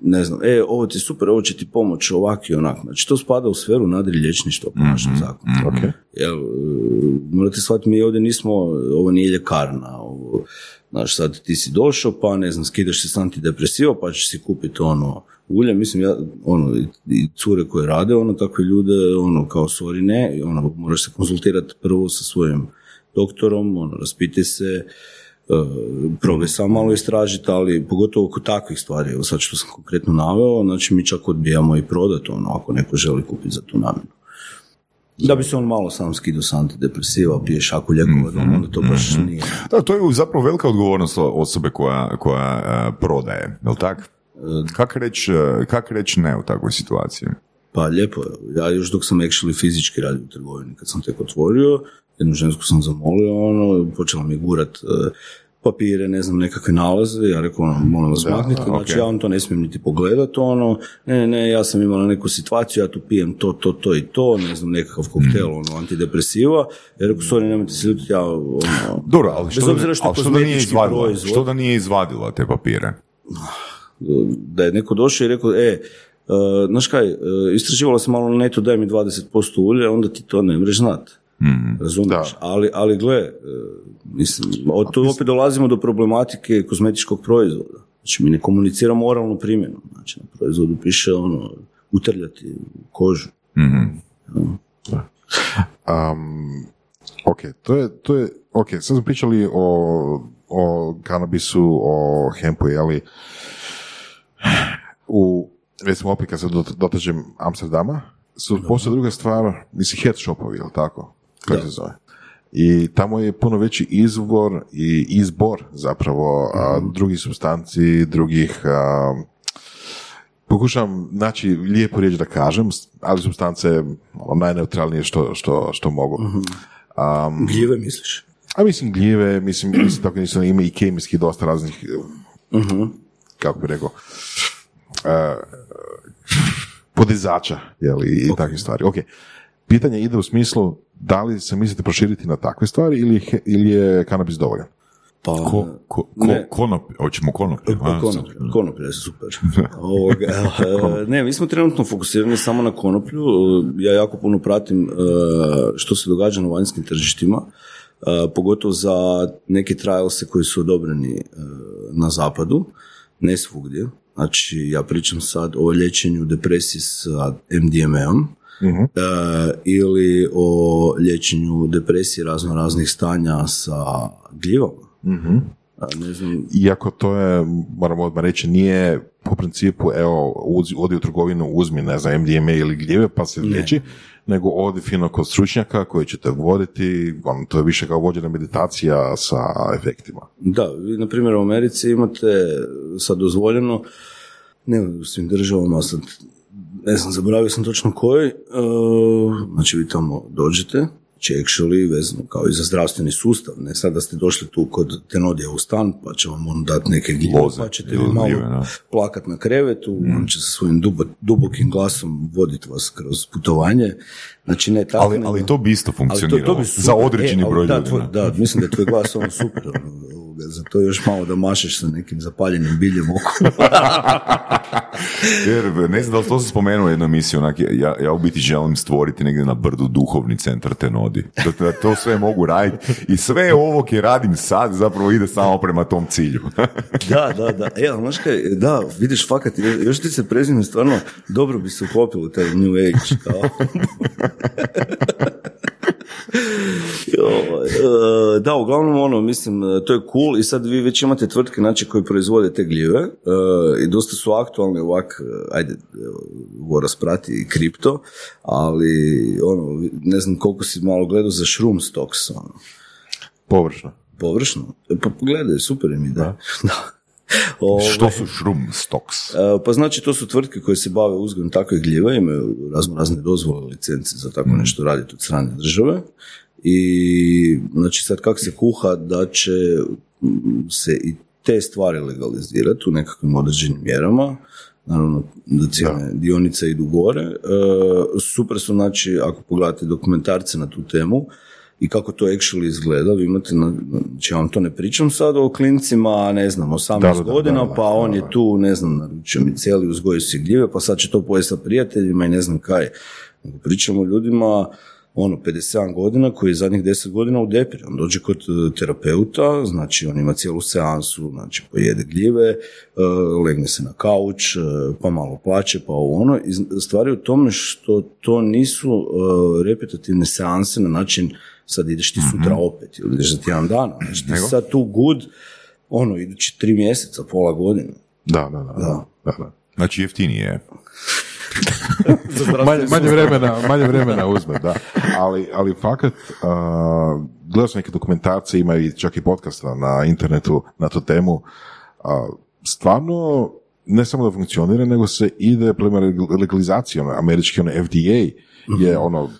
ne znam, e, ovo ti je super, ovo će ti pomoći ovak i onak. Znači, to spada u sferu nadri liječništva po našem zakonu.
Ok.
Jel, e, morate shvatiti, mi ovdje nismo, ovo nije ljekarna, ovo, znaš, sad ti si došao, pa ne znam, skidaš se s antidepresiva, pa ćeš si kupiti ono ulje, mislim, ja, ono, i, cure koje rade, ono, takve ljude, ono, kao sorry, ne, ono, moraš se konzultirati prvo sa svojim doktorom, ono, raspiti se, uh, probaj sam malo istražiti, ali pogotovo kod takvih stvari, evo sad što sam konkretno naveo, znači mi čak odbijamo i prodati ono, ako neko želi kupiti za tu namjenu. Da bi se on malo sam skidao s antidepresiva, pije šaku lijekova doma, onda to baš nije.
Da, to je zapravo velika odgovornost osobe koja, koja e, prodaje, jel tak? Kako reći kak reć ne u takvoj situaciji?
Pa lijepo, je. ja još dok sam actually fizički radio u trgovini, kad sam tek otvorio, jednu žensku sam zamolio, ono, počela mi gurat e, papire, ne znam, nekakve nalaze, ja rekao, ono, molim vas maknite, znači
ok.
ja vam to ne smijem niti pogledat, ono, ne, ne, ne, ja sam imala neku situaciju, ja tu pijem to, to, to i to, ne znam, nekakav koktel, ono, antidepresiva, ja rekao, sorry, nemojte se ljutiti, ja, ono,
Dobro, ali
Bez
što,
obzira što
ali što da nije izvadila?
proizvod.
Što da nije izvadila te papire?
da je neko došao i rekao, e, uh, znaš kaj, uh, istraživala sam malo na netu, daj mi 20% ulja, onda ti to ne mreš znat. Razumiješ? Ali, ali gle, uh, mislim, od tu opet dolazimo do problematike kozmetičkog proizvoda. Znači, mi ne komuniciramo oralnu primjenu. Znači, na proizvodu piše ono, utrljati kožu.
Um, ok, to je, to je, ok, sad smo pričali o, o kanabisu, o hempu, jeli, u, recimo opet kad se dot- dotažem Amsterdama, su postoje druga stvar, mislim head shopovi, jel tako? Kako se zove? I tamo je puno veći izvor i izbor zapravo a, drugih substanci, drugih a, pokušam naći lijepu riječ da kažem, ali substance ono, najneutralnije što, što, što mogu. Um,
Gljive misliš?
a mislim gljive, mislim, mislim tako nisu ima i kemijski dosta raznih, kako bi rekao, uh, podizača, jeli, i takvih stvari. Ok, pitanje ide u smislu da li se mislite proširiti na takve stvari ili, je ili je kanabis dovoljan?
Pa,
Ko, ko, ko,
Ne.
konop, hoćemo konoplje? a?
Konoplja, konoplja je super. Ovoga, e, ne, mi smo trenutno fokusirani samo na konoplju. E, Ja jako puno pratim e, što se događa na vanjskim tržištima, e, pogotovo za neke trialse koji su odobreni e, na zapadu, ne svugdje. Znači, ja pričam sad o liječenju depresije sa MDMA-om, e, ili o liječenju depresije razno raznih stanja sa gljivama. A, Ne znam,
Iako to je, moramo odmah reći, nije po principu, evo, uzi- odi u trgovinu, uzmi, ne znam, MDMA ili gljive, pa se liječi, nego odi fino kod stručnjaka koji će te voditi, on, to je više kao vođena meditacija sa efektima.
Da, vi na primjer u Americi imate sad dozvoljeno, ne u svim državama, sad ne znam, zaboravio sam točno koji, e, znači vi tamo dođete, actually vezano kao i za zdravstveni sustav, ne sad da ste došli tu kod tenodija u stan, pa će vam on dati neke gljive, pa ćete vi malo
da.
plakat na krevetu, on će sa svojim dubo- dubokim glasom voditi vas kroz putovanje, znači ne tako,
Ali, ali to bi isto
ali to,
funkcioniralo
to bi
za određeni
E,
broj
da,
ljudi.
tvoj-
ne?
da, mislim da je tvoj glas ono super. ovoga. za to još malo da mašeš sa nekim zapaljenim biljem oko.
Jer, ne znam da li to sam spomenuo u jednu emisiju, onak, ja, ja u biti želim stvoriti negdje na brdu duhovni centar te nodi. Da, da to sve mogu raditi i sve ovo koje radim sad zapravo ide samo prema tom cilju.
da, da, da. E, ali znaš kaj, da, vidiš fakat, još ti se prezime stvarno dobro bi se uklopilo taj New Age. E, da, uglavnom ono, mislim, to je cool i sad vi već imate tvrtke znači, koje proizvode te gljive e, i dosta su aktualne ovak, ajde, Voras prati i kripto, ali ono, ne znam koliko si malo gledao za shroom stocks, ono.
Površno.
Površno? Pa pogledaj, super im ide. Da. da. Ovaj,
Što su shroom stocks?
E, Pa znači to su tvrtke koje se bave uzgojem takvih gljiva, imaju razno razne dozvole, licence za tako nešto raditi od strane države. I znači sad kako se kuha da će mm, se i te stvari legalizirati u nekakvim određenim mjerama, naravno da cijene dionice idu gore. E, super su, znači, ako pogledate dokumentarce na tu temu, i kako to actually izgleda, vi imate, na, znači vam to ne pričam sad o klincima, ne znam, 18
Da, da,
godina,
da,
pa on
da.
je tu, ne znam, naručio mi cijeli uzgoj si gljive, pa sad će to pojesti sa prijateljima i ne znam kaj. Pričamo o ljudima, ono, 57 godina, koji je zadnjih 10 godina u depri. On dođe kod e, terapeuta, znači on ima cijelu seansu, znači pojede gljive, e, legne se na kauč, e, pa malo plaće, pa ovo ono. I stvari u tome što to nisu repetitivne seanse na način sad ideš ti sutra opet ili ideš za tjedan dana. Znači ti sad tu good, ono, idući tri mjeseca, pola godine.
Da, da, da. da. da, da.
Znači jeftinije je.
manje, manje vremena, manje vremena uzme, da. Ali, ali fakat, uh, gledao sam neke dokumentarce, ima i čak i podcasta na internetu na tu temu. Uh, stvarno, ne samo da funkcionira, nego se ide prema legalizacijom. Američki ono FDA je ono,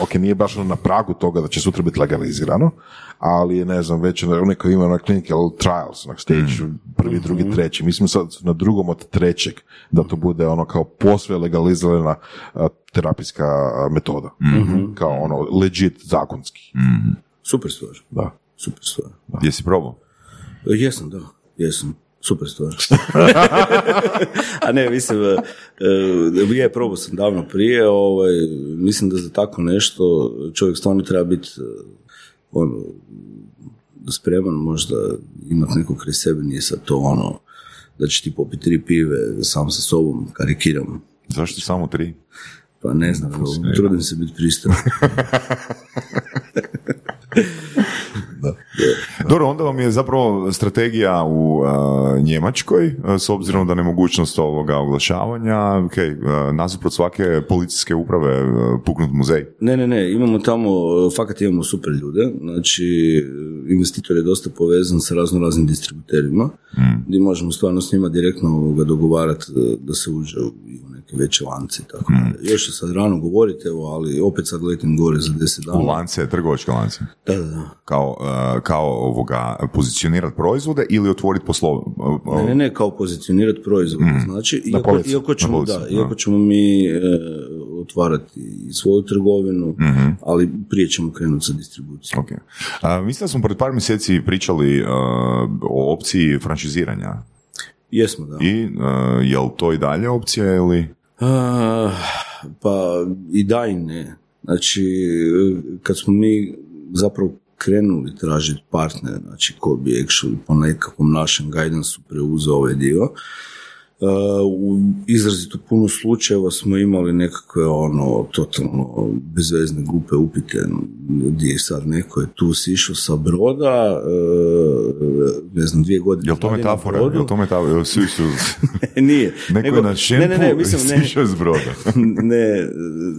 ok, nije baš ono na pragu toga da će sutra biti legalizirano, ali je, ne znam, već onaj koji ima na clinical trials, na stage prvi, drugi, treći. Mi smo sad na drugom od trećeg, da to bude ono kao posve legalizirana terapijska metoda. Kao ono, legit zakonski.
Super stvar,
Da.
super stvar.
Jesi probao?
Jesam, da, jesam. Super stvar. A ne, mislim, e, e, je, probao sam davno prije, ovaj, mislim da za tako nešto čovjek stvarno treba biti e, ono, spreman možda imati nekog kraj sebe, nije sad to ono, da će ti popiti tri pive sam sa sobom, karikiram.
Zašto samo tri?
Pa ne znam, trudim se biti pristojan.
Dobro, onda vam je zapravo strategija u uh, Njemačkoj, s obzirom da nemogućnost ovoga oglašavanja, ok, uh, nasuprot svake policijske uprave uh, puknut muzej.
Ne, ne, ne, imamo tamo, e, fakat imamo super ljude, znači e, investitor je dosta povezan sa razno raznim distributerima, gdje možemo stvarno s njima direktno ovoga dogovarati e, da se uđe u neke veće lance tako dalje. Još je sad rano govoriti, evo, ali opet sad letim gore za deset
U
dana.
lance, trgovačke lance.
Da, da, da.
Kao, uh, kao ovoga, pozicionirati proizvode ili otvoriti poslov... uh,
Ne, ne, ne, kao pozicionirati proizvod. Znači, iako,
polici,
iako, ćemo, da,
da.
iako ćemo mi e, otvarati svoju trgovinu, ali prije ćemo krenuti sa distribucijom.
Ok. A, mislim da smo pred par mjeseci pričali uh, o opciji franšiziranja.
Jesmo, da.
I uh, je li to i dalje opcija ili...
Ah, pa i da i ne. Znači, kad smo mi zapravo krenuli tražiti partnere, znači ko bi actually po nekakvom našem guidance preuzeo ovaj dio, Uh, u izrazito puno slučajeva smo imali nekakve ono totalno bezvezne glupe upite gdje je sad neko je tu sišao sa broda uh, ne znam dvije godine
Je li to metafora?
brodu.
Je li to metafora? Svi su...
nije
Neko je na šempu
ne, ne, ne, mislim,
sišao iz broda.
ne,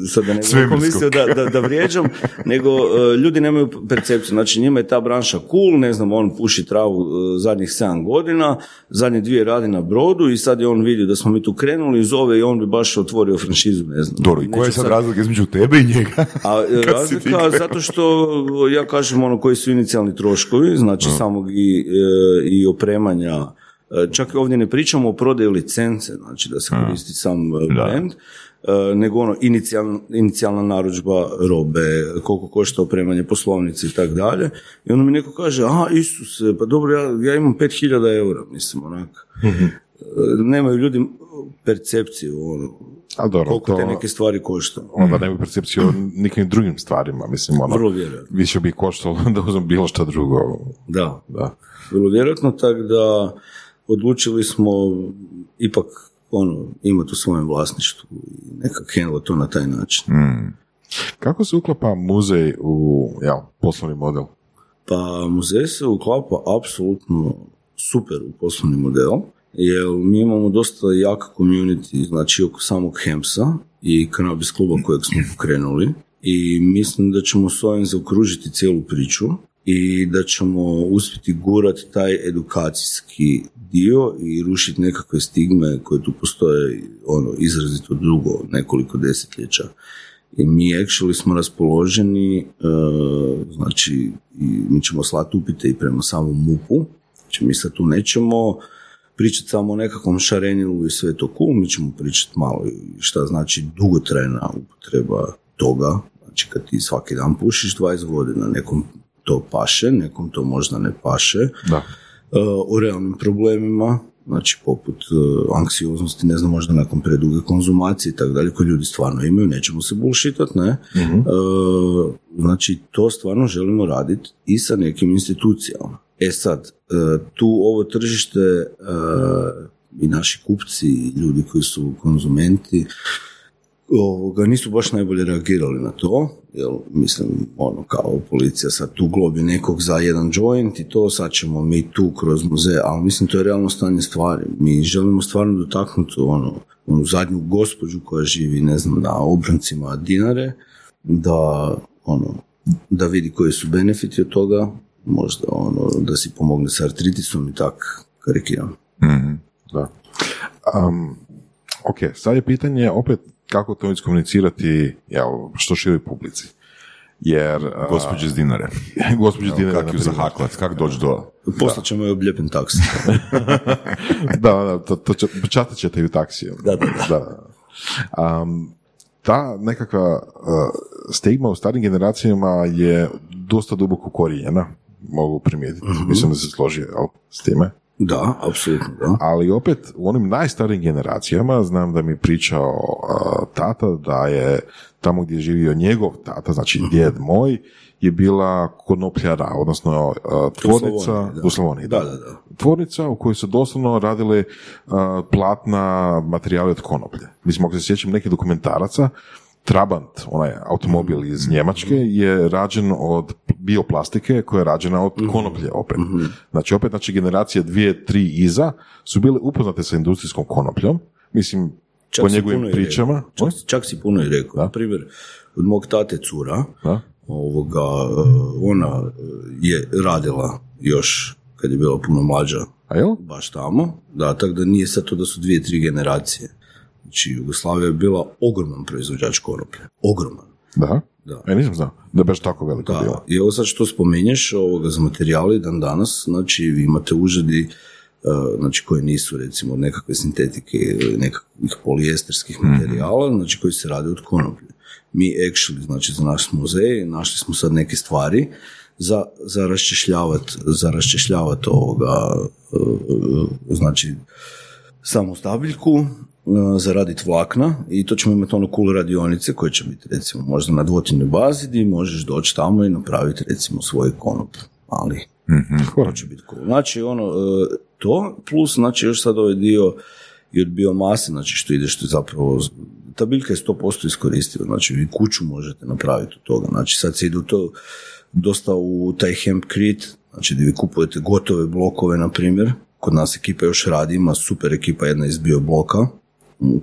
sad da ne bih mislio da, da, da vrijeđam, nego e, ljudi nemaju percepciju. Znači njima je ta branša cool, ne znam, on puši travu e, zadnjih 7 godina, zadnje dvije radi na brodu i sad je on vidio da smo mi tu krenuli, zove i on bi baš otvorio franšizu, ne znam.
Dobro, i koja je sad razlika između tebe i njega?
a razlika zato što ja kažem ono koji su inicijalni troškovi, znači samog i, e, i opremanja E, Čak ovdje ne pričamo o prodaju licence, znači da se koristi sam e, brand, nego ono inicijalna, inicijalna narudžba robe, koliko košta opremanje poslovnice i tako dalje. I onda mi neko kaže, a Isuse, pa dobro, ja, ja imam 5000 eura, mislim, onak. E, Nemaju ljudi percepciju, ono,
dobro,
koliko te
to-
neke stvari košta.
onda nemaju percepciju o nikim drugim stvarima, mislim, ono,
Vrlo vjerojatno.
više bi koštalo da uzmem bilo što drugo.
Da,
Da.
vrlo vjerojatno, tako da odlučili smo ipak ono, imati u svojem vlasništvu i nekak handle to na taj način.
Kako se uklapa muzej u jel, poslovni model?
Pa muzej se uklapa apsolutno super u poslovni model, jer mi imamo dosta jak community, znači oko samog Hemsa i kanabis kluba kojeg smo pokrenuli i mislim da ćemo s ovim zaokružiti cijelu priču i da ćemo uspjeti gurati taj edukacijski dio i rušiti nekakve stigme koje tu postoje ono izrazito dugo, nekoliko desetljeća. I mi actually smo raspoloženi, e, znači i mi ćemo slati upite i prema samom MUP-u, znači mi sad tu nećemo pričati samo o nekakvom šarenilu i sve to cool, mi ćemo pričati malo šta znači dugotrajna upotreba toga, znači kad ti svaki dan pušiš 20 godina, nekom to paše, nekom to možda ne paše,
Da.
e, o realnim problemima, znači poput e, anksioznosti, ne znam, možda nakon preduge konzumacije i tako dalje, koje ljudi stvarno imaju, nećemo se bullshitat, ne? E, znači, to stvarno želimo raditi i sa nekim institucijama. E sad, e, tu ovo tržište e, i naši kupci, i ljudi koji su konzumenti, ovoga, nisu baš najbolje reagirali na to, jer mislim, ono, kao policija sad tu globi nekog za jedan joint i to, sad ćemo mi tu kroz muze, ali mislim to je realno stanje stvari. Mi želimo stvarno dotaknuti ono, onu zadnju gospođu koja živi, ne znam, na obrancima dinare, da, ono, da vidi koji su benefiti od toga, možda ono, da si pomogne s artritisom i tak, karikiram.
Da. Um, ok, sad je pitanje opet kako to iskomunicirati jel, što široj publici. Jer... a,
Gospođe Dinare.
gospođe Dinare,
Kako ju zahaklat, kako doći do...
Poslat ćemo je obljepen taksi.
da, da, to, to će, počatat ćete i u taksiju.
Da, da,
da. Um, ta nekakva uh, stigma u starim generacijama je dosta duboko korijenjena, mogu primijetiti. Mislim da se složi jel, s time.
Da, apsolutno, da.
Ali opet u onim najstarijim generacijama znam da mi je pričao uh, tata da je tamo gdje je živio njegov tata, znači djed moj, je bila konopljara, odnosno uh, tvornica
da.
u Slavoniji.
Da, da, da.
Tvornica u kojoj su doslovno radili uh, platna materijale od konoplje. Mislim, ako se sjećam nekih dokumentaraca, Trabant, onaj automobil iz Njemačke, je rađen od bioplastike koja je rađena od konoplje opet. Znači, opet, znači, generacije dvije, tri iza su bile upoznate sa industrijskom konopljom. Mislim,
Čak
po njegovim pričama.
rekao. Čak, čak si puno i rekao. Na primjer, od mog tate cura,
Da?
ovoga, e, ona e, je radila još kad je bila puno mlađa
A jel?
baš tamo, da, tako da nije sad to da su dvije, tri generacije. Znači, Jugoslavija je bila ogroman proizvođač konoplje. Ogroman.
Da?
Da.
E, nisam znao da je baš tako veliko
Da,
bilo.
i ovo sad što spominješ ovoga za materijali dan danas, znači vi imate užadi uh, znači koji nisu recimo od nekakve sintetike ili nekakvih polijesterskih materijala, znači koji se rade od konoplje. Mi actually, znači za naš muzej, našli smo sad neke stvari za, za raščešljavati za raščešljavat ovoga, uh, znači samu stabiljku, zaraditi vlakna i to ćemo imati ono cool radionice koje će biti recimo možda na dvotinoj bazi gdje možeš doći tamo i napraviti recimo svoj konop, ali to će biti cool. Znači ono, uh, to plus znači još sad ovaj dio i od biomase, znači što ide što je zapravo ta biljka je 100% iskoristiva, znači vi kuću možete napraviti od toga, znači sad se ide to dosta u taj hempcrete, znači gdje vi kupujete gotove blokove, na primjer, kod nas ekipa još radi, ima super ekipa jedna iz biobloka, m,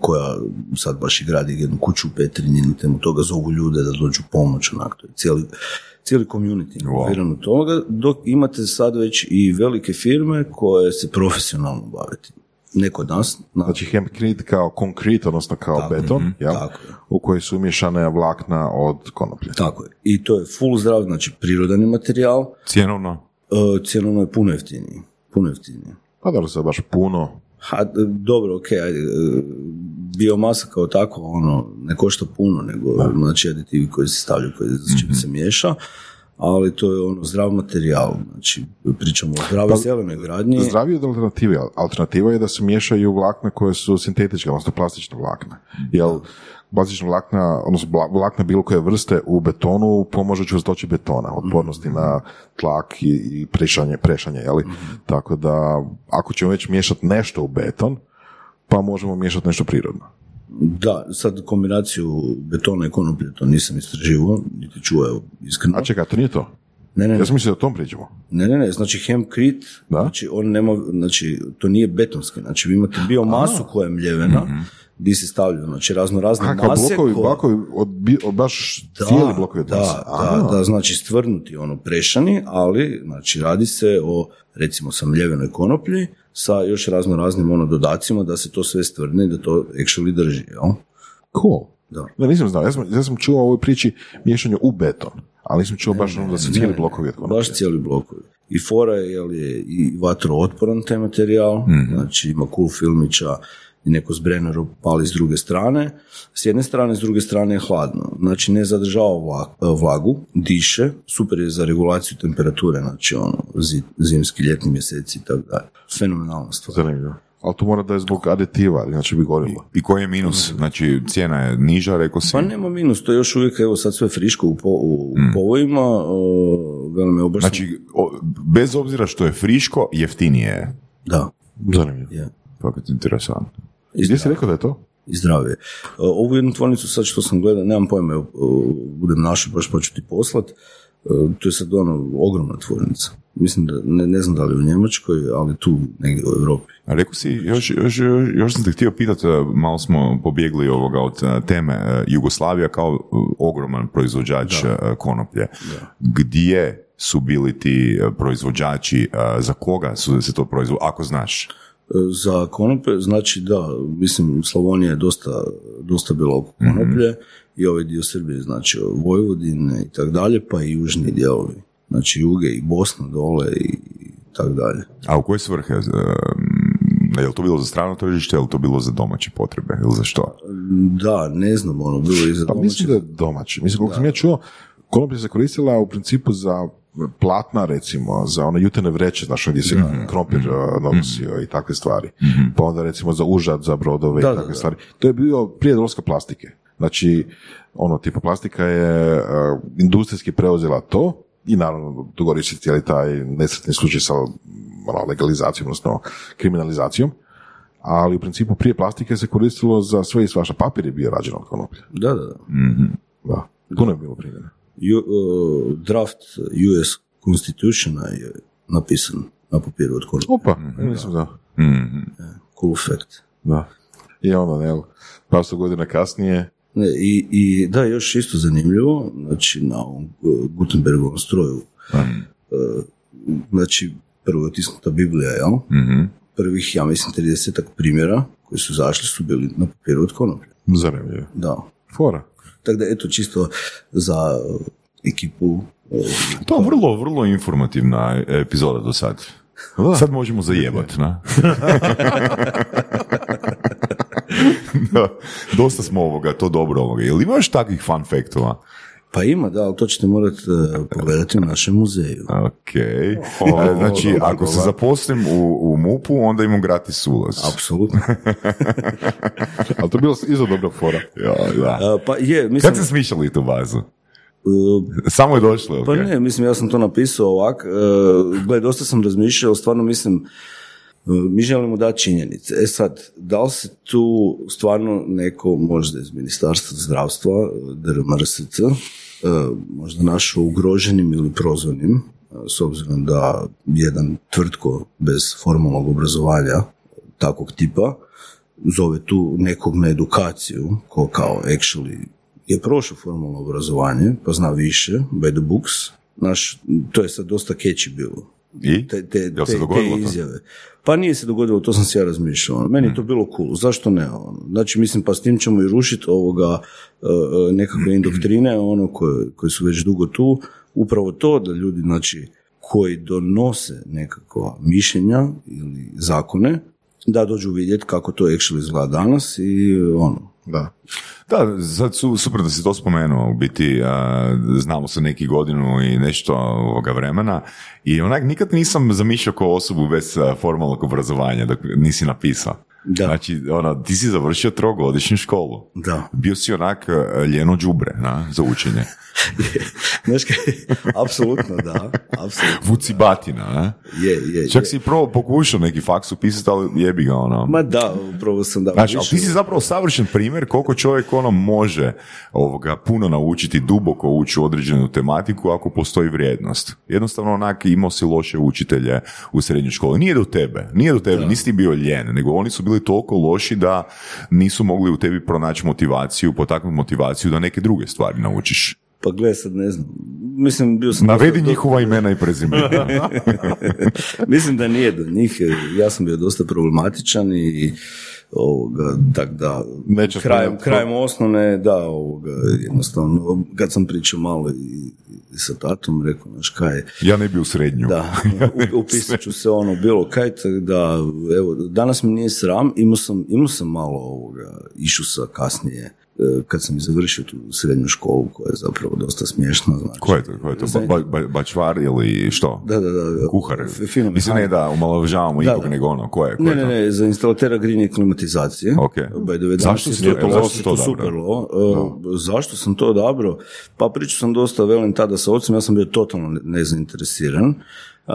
koja sad baš i gradi jednu kuću u Petrinji, na temu toga zovu ljude da dođu pomoć, onak, to je cijeli, cijeli community u toga, dok imate sad već i velike firme koje se profesionalno bave. Neko od nas, na,
Znači hempcrete kao konkret, odnosno kao
Tako,
beton, jel?
tako je.
u kojoj su umješane vlakna od konoplje.
Tako je. I to je full zdrav, znači prirodan je materijal,
Cjenovno?
e, cjenovno je puno jeftiniji. Puno jeftinije.
Pa da li se baš puno,
Ha, dobro, ok, ajde, e, biomasa kao tako, ono, ne košta puno, nego, znači, aditivi koji se stavljaju, koji s čim se miješa, ali to je ono zdrav materijal, znači, pričamo o zdravoj zelenoj gradnji.
Zdravije od alternative. Alternativa je da se miješaju vlakna koje su sintetičke, odnosno plastična vlakna. Jer plastična vlakna, odnosno vlakna bilo koje vrste u betonu pomaže čvrstoći betona, otpornosti na tlak i, i prešanje, prešanje, jeli? Tako da, ako ćemo već miješati nešto u beton, pa možemo miješati nešto prirodno.
Da, sad kombinaciju betona i konoplje, to nisam istraživao, niti čuo, evo, iskreno.
A čekaj, to nije to?
Ne, ne, ne,
Ja sam mislio da o tom pričamo.
ne, ne, ne, znači hemkrit,
Da?
znači on nema, znači to nije betonski, znači vi imate biomasu koja je mljevena, di se stavljaju, znači razno razne
A, kao
mase.
blokovi,
ko-
blokovi od, od baš
Da,
cijeli blokovi od
da,
Aha.
da, da, znači stvrnuti, ono, prešani, ali, znači, radi se o, recimo, sa mljevenoj konoplji, sa još razno raznim, ono, dodacima, da se to sve stvrne i da to actually drži, jel?
Cool.
Da.
Ne, nisam znao. Ja sam, ja sam čuo o ovoj priči miješanju u beton, ali nisam čuo baš ono da se cijeli blokovi od konoplje.
Baš cijeli blokovi. I fora je, jel, je i vatrootporan taj materijal,
Mhm.
znači ima cool filmića i neko zbrener pali s druge strane. S jedne strane, s druge strane je hladno. Znači ne zadržava vla- vlagu, diše, super je za regulaciju temperature, znači ono, zi- zimski, ljetni mjeseci i tako dalje. Fenomenalna stvar.
Zanimljivo. Ali to mora da je zbog aditiva, inače bi gorilo.
I koji je minus? Znači, cijena je niža, rekao si.
Pa nema minus, to je još uvijek, evo sad sve friško u, po, u povojima, o, velim,
Mm. Znači, o- bez obzira što je friško, jeftinije je.
da,
Zanimljivo.
je.
Fakat interesantno.
Gdje si rekao da je to?
i zdravije. E, Ovu jednu tvornicu sad što sam gledao, nemam pojma, e, budem našao baš pa ću ti poslat, E, to je sad ono ogromna tvornica. Mislim da, ne, ne znam da li u Njemačkoj, ali tu negdje u Europi.
A rekao si, još, još, još, još sam te htio pitati, malo smo pobjegli ovoga od teme Jugoslavija kao ogroman proizvođač eh, konoplje. Gdje su bili ti proizvođači, za koga su se to proizvodi, ako znaš?
Za konope, znači da, mislim Slavonija je dosta, dosta bila oko konoplje i ovaj dio Srbije, znači Vojvodine i tak dalje, pa i južni dijelovi. Znači juge i Bosna dole i tak dalje.
A u koje svrhe? Eh, Je li to bilo za strano tržište, je li to bilo za domaće potrebe ili za što?
Da, ne znam, ono, bilo i za
Pa mislim da je domaći. Mislim, koliko sam ja čuo, konoplja se koristila u principu za platna, recimo, za one jutene vreće, znaš, gdje se krompir uh, nosio i takve stvari. Pa onda, recimo, za užad, za brodove
Da,
i
da,
takve
da.
stvari. To je bio prije dolaska plastike. Znači, ono, tipa plastika je uh, industrijski preuzela to i naravno se cijeli taj nesretni slučaj sa ono, legalizacijom, odnosno kriminalizacijom. Ali u principu prije plastike se koristilo za sve i svašta. Papir je bio rađen od konoplje.
Da, da, da.
Da, puno je bilo primjera.
Ju- uh, draft US Constitutiona je napisan na papiru od konoplje.
Opa, nisam znao.
Mhm.
Cool fact.
Da. I onda, ne, par sto godina kasnije,
Ne, i, I da, još isto zanimljivo, znači na ovom uh, Gutenbergovom stroju, uh, znači prvo je otisnuta Biblija, jel?
Mhm.
Prvih, ja mislim, 30 primjera koji su zašli su bili na papiru od konoplje.
zanimljivo.
Da.
Fora.
Tako da, eto, čisto za uh, ekipu uh,
To je vrlo, vrlo informativna epizoda do sad. Sad možemo zajebat, na? da, dosta smo ovoga, to dobro ovoga. Jel ima još takvih fun faktova?
Pa ima, da, ali to ćete morati uh, pogledati u našem muzeju.
Ok. E, znači, ako se zaposlim u, u MUP-u, onda imam gratis ulaz.
Apsolutno.
Ali to je bilo izo dobra fora.
Ja, da.
Uh, pa je, mislim...
Kad ste smišljali tu bazu?
uh,
Samo je došlo, ok.
Pa ne, mislim, ja sam to napisao ovak. Gle, dosta sam razmišljao, stvarno mislim, mi želimo dati činjenice. E sad, da li se tu stvarno neko, možda iz Ministarstva zdravstva, DRMRSC, uh, možda našao ugroženim ili prozvanim, uh, s obzirom da jedan tvrtko bez formalnog obrazovanja takvog tipa zove tu nekog na edukaciju, ko kao actually je prošao formalno obrazovanje, pa zna više, by the books. Naš, to je sad dosta catchy bilo.
I?
Te, te,
Jel se dogodilo
te
to?
izjave. Pa nije se dogodilo, to sam se ja razmišljao. ono. Meni je to bilo cool, zašto ne? Ono? Znači, mislim, pa s tim ćemo i rušiti ovoga uh, uh, nekakve indoktrine, ono, koje, koje su već dugo tu. Upravo to, da ljudi, znači, koji donose nekakva mišljenja ili zakone, da dođu vidjeti kako to actually izgleda danas i ono,
Da.
Da, sad su, super da si to spomenuo, u biti a, znamo se neki godinu i nešto ovoga vremena i onak nikad nisam zamišljao kao osobu bez formalnog obrazovanja, dok nisi napisao.
Da.
Znači, ono, ti si završio trogodišnju školu.
da.
Bio si onak a, ljeno đubre na, za učenje.
Znaš apsolutno da, apsolutno.
Vucibatina, ne?
Je, je,
Čak
je.
si pro, pokušao neki faks upisati, ali jebi ga, ono.
Ma da, upravo sam da.
Znači, ali ti si zapravo savršen primjer koliko čovjek ono može ovoga puno naučiti, duboko ući u određenu tematiku ako postoji vrijednost. Jednostavno onak imao si loše učitelje u srednjoj školi. Nije do tebe, nije do tebe, nisi ti bio ljen, nego oni su bili toliko loši da nisu mogli u tebi pronaći motivaciju, potaknuti motivaciju da neke druge stvari naučiš.
Pa gle, sad ne znam. Mislim, bio sam...
Navedi
dosta-
njihova imena i prezimena.
Mislim da nije do njih. Ja sam bio dosta problematičan i ovoga, tak da,
Neće
krajem, krajem osnovne, da, ovoga, jednostavno, kad sam pričao malo i, i sa tatom, rekao, znaš, kaj,
ja ne bi u srednju.
da, upisat ću se ono, bilo kaj, tak da, evo, danas mi nije sram, imao sam, imao sam malo ovoga, išusa kasnije, e, kad sam završio tu srednju školu, koja je zapravo dosta smiješna, znači.
Ko je to? Ko je to? Ba, ba- ba- bačvar ili što?
Da, da, da.
Kuhar.
Fino
Mislim ne da omalovažavamo
Da,
ikog,
da.
nego ono, ko je? Ko
Ne,
je
ne, ne, za instalatera grijanja i klimatizacije.
Ok.
By the way,
Zašto si to-
to,
zašto
to, super lo. E, zašto sam to odabrao? Pa pričao sam dosta, velim tada sa ocem, ja sam bio totalno ne- nezainteresiran. Uh,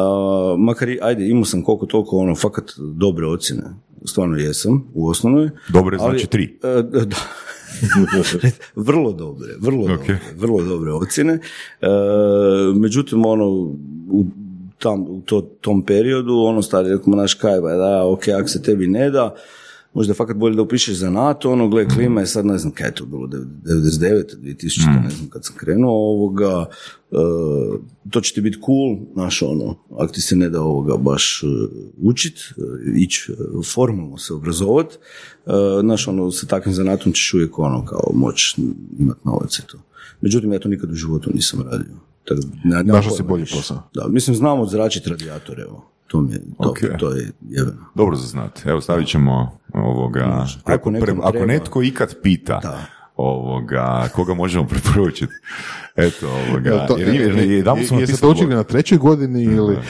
makar, ajde, imao sam koliko toliko, ono, fakat dobre ocjene. Stvarno jesam, u osnovnoj.
Dobre
Ali-
znači tri.
E, da. vrlo dobre, vrlo
Ok.
dobre, vrlo dobre ocjene. E, međutim, ono, u, tam, u to, tom periodu, ono, stari rekao, znaš kaj, ba, da, ok, ako se tebi ne da, možda je fakat bolje da upišeš za NATO, ono, gle, klima je sad, ne znam, kaj je to bilo, 99. 2000. ne znam, kad sam krenuo ovoga, e, to će ti biti cool, znaš, ono, ako ti se ne da ovoga baš e, učit, e, ići e, formalno se obrazovat, znaš, ono, sa takvim zanatom ćeš uvijek, ono, kao, moć imat novac i to. Međutim, ja to nikad u životu nisam radio. Tako, ne-
Našao si bolji posao.
Da, mislim, znam odzračiti radijator, evo. To mi je, to,
Ok.
to je jebeno.
Dobro za znat. Evo stavit ćemo ovoga...
Ako
pre- ako netko ikad pita
Da.
ovoga, koga možemo preporučiti. Eto, ovoga.
Jel to-
jer, jer, jer, jedanput smo
jeste
napisali
to učili na trećoj godini ili...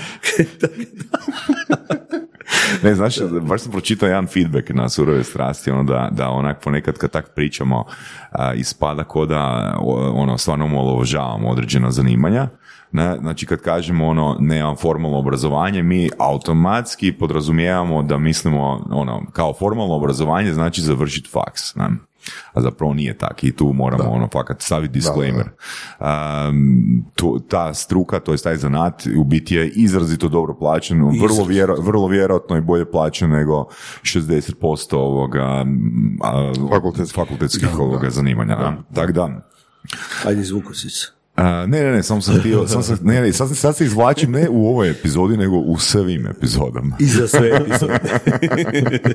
Ne, znaš, baš sam pročitao jedan feedback na surove strasti, ono da, da onak ponekad kad tak pričamo a, ispada ko da ono, stvarno omalovažavamo određena zanimanja. Ne? Znači kad kažemo ono nemam formalno obrazovanje, mi automatski podrazumijevamo da mislimo ono kao formalno obrazovanje znači završiti faks. Ne? A zapravo nije tak i tu moramo ono fakat staviti disclaimer. Um, tu- ta struka, to je taj zanat, u biti je izrazito dobro plaćen, vrlo, vjero, vrlo vjerojatno i bolje plaćen nego 60% ovoga a,
Fakultetskih.
fakultetskih ovoga zanimanja. da. Tako da,
Ajde, izvukosić.
A, ne, ne, ne, samo sam htio, sam sam, ne, ne, sad, sad se izvlačim ne u ovoj epizodi, nego u svim epizodama.
I za sve epizode.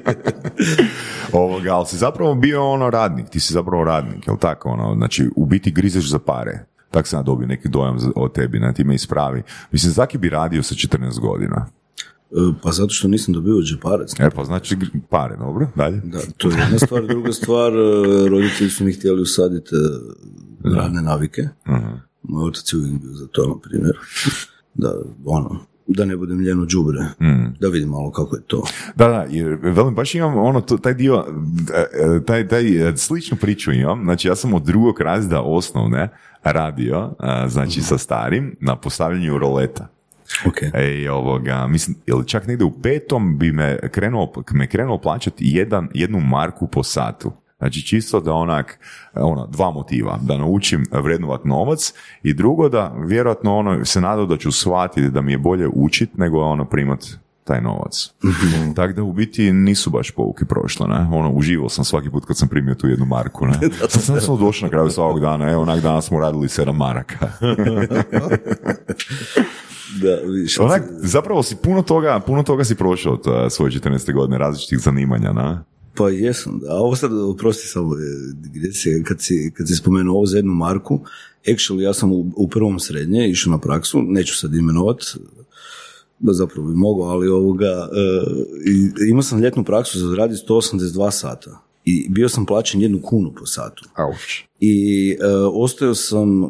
Ovoga, ali si zapravo bio ono radnik, ti si zapravo radnik, jel tako? Ono, znači, u biti grizeš za pare. Tak sam dobio neki dojam o tebi, na ti me ispravi. Mislim, zaki bi radio sa 14 godina?
E, Pa zato što nisam dobio džeparac.
E, pa znači pare, dobro, dalje.
Da, to je jedna stvar. Druga stvar, e, roditelji su mi htjeli usaditi e, radne navike. Moj otac je uvijek bio za to, na primjer. Da, ono, da ne budem ljeno đubre. Da vidim malo kako je to.
Da, da, jer velim, baš imam ono, to, taj dio, e, e, taj, taj, e, sličnu priču imam, znači ja sam od drugog razda osnovne radio, znači sa starim, na postavljanju roleta.
Ok.
Ej, ovoga, mislim, ili čak negdje u petom bi me krenuo, me krenuo plaćati jedan, jednu marku po satu. Znači čisto da onak, ono, dva motiva, da naučim vrednovat novac i drugo da vjerojatno ono, se nadao da ću shvatiti da mi je bolje učit nego ono primat taj novac. Tako da u biti nisu baš pouke prošle, ne? Ono, uživao sam svaki put kad sam primio tu jednu marku, ne? Sad sam sam došao na kraju svakog dana, evo, onak danas smo radili sedam maraka.
Da, vidiš,
Onak, zapravo si puno toga, puno toga si prošao od uh, svoje 14. godine različitih zanimanja, na?
Pa jesam, da. A ovo sad, oprosti samo, e, digresija, kad si, kad si spomenuo ovo za jednu marku, actually ja sam u, u prvom srednje išao na praksu, neću sad imenovat, da zapravo bi mogao, ali ovoga, e, imao sam ljetnu praksu za raditi 182 sata i bio sam plaćen jednu kunu po satu.
Auć.
I e, ostao sam e,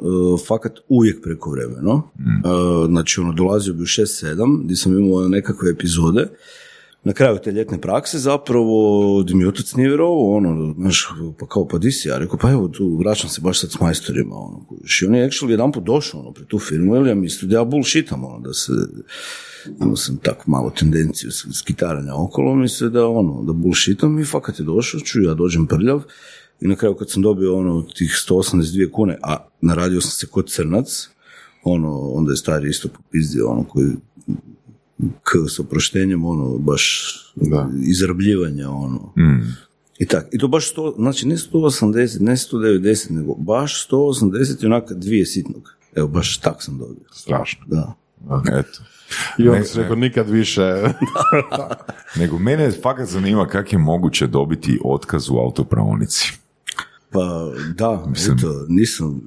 fakat uvijek prekovremeno. E, znači, ono, dolazio bi u 6-7, gdje sam imao nekakve epizode. Na kraju te ljetne prakse zapravo, di mi otac nije vjerovao, ono, znaš, pa kao, pa di si? Ja rekao, pa evo, tu vraćam se baš sad s majstorima, ono. I on je actually jedan put došao, ono, pri tu firmu, ili ja mislio da ja bullshitam, ono, da se, imao sam tako malo tendenciju s- skitaranja okolo, mislio da, ono, da bullshitam i fakat je došao, ču, ja dođem prljav, i na kraju kad sam dobio ono tih 182 kune, a naradio sam se kod crnac, ono, onda je stari isto popizdio, ono, koji k s oproštenjem, ono, baš
Da.
izrabljivanje, ono. I tak, i to baš sto, znači ne 180, ne 190, nego baš 180 i onaka dvije sitnog. Evo, baš tak sam dobio.
Strašno.
Da.
Eto.
I on se rekao nikad više.
Nego mene fakat zanima kako je moguće dobiti otkaz u autopravonici.
Pa, da, eto, nisam,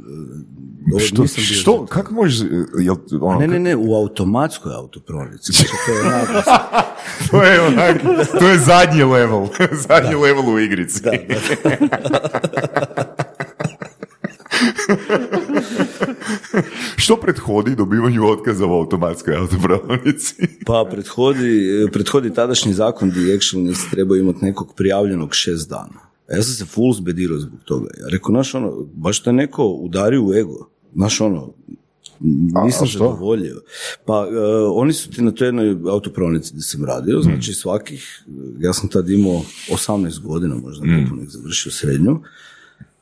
ovo
Što,
nisam bio
što, kako možeš, jel, ono,
Ne, ne, ne, u automatskoj autopravnici. Znači, to je
to je onak, to je zadnji level, zadnji level u igrici.
Da, da.
Što prethodi dobivanju otkaza u automatskoj autopravnici?
Pa prethodi, prethodi tadašnji zakon gdje actually nisi trebao imati nekog prijavljenog šest dana. A ja sam se full zbedirao zbog toga. Ja rekao, znaš ono, baš te neko udario u ego. Znaš ono, nisam zadovoljio. Pa e, oni su ti na toj jednoj autopravnici gdje sam radio, znači svakih, ja sam tad imao 18 godina, možda nepunih završio srednju,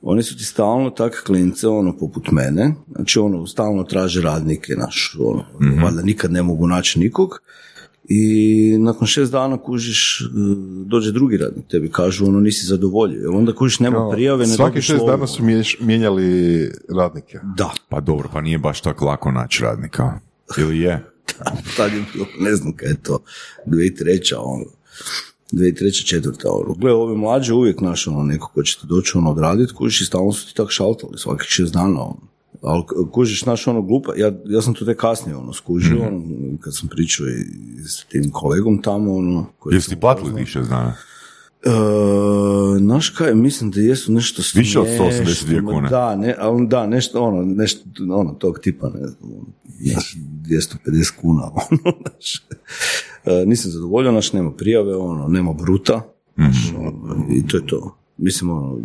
oni su ti stalno tak klince, ono, poput mene, znači ono, stalno traže radnike, naš, ono, valjda nikad ne mogu naći nikog, i nakon šest dana kužiš, e, dođe drugi radnik, tebi kažu, ono, nisi zadovoljio, jer onda kužiš, nema prijave, ne
Svaki šest dana su mijenjali radnike.
Da,
Pa dobro, pa nije baš tako lako naći radnika. Ili je?
tad je bilo, ne znam kaj je to, 2003. ono, 2003. četvrta, ono. Gle, ove mlađe uvijek naš, ono, neko ko će ti doći, ono, odradit, kužiš i stalno su ti tak šaltali, svakih šest dana, ono. Ali kužiš, naš, ono, glupa, ja, ja sam to tek kasnije, ono, skužio, ono, kad sam pričao i s tim kolegom tamo, ono, koji
Jesi ti platili dana?
E, znaš kaj, mislim da jesu nešto
Više od
smiješno,
182
ma
kune.
Da, ne, ali da, nešto, ono, nešto, ono, tog tipa, ne znam, ono, znaš, 250 kuna, ono, znaš. E, nisam zadovoljan, znaš, nema prijave, ono, nema bruta,
Mhm.
ono, i to je to. Mislim, ono,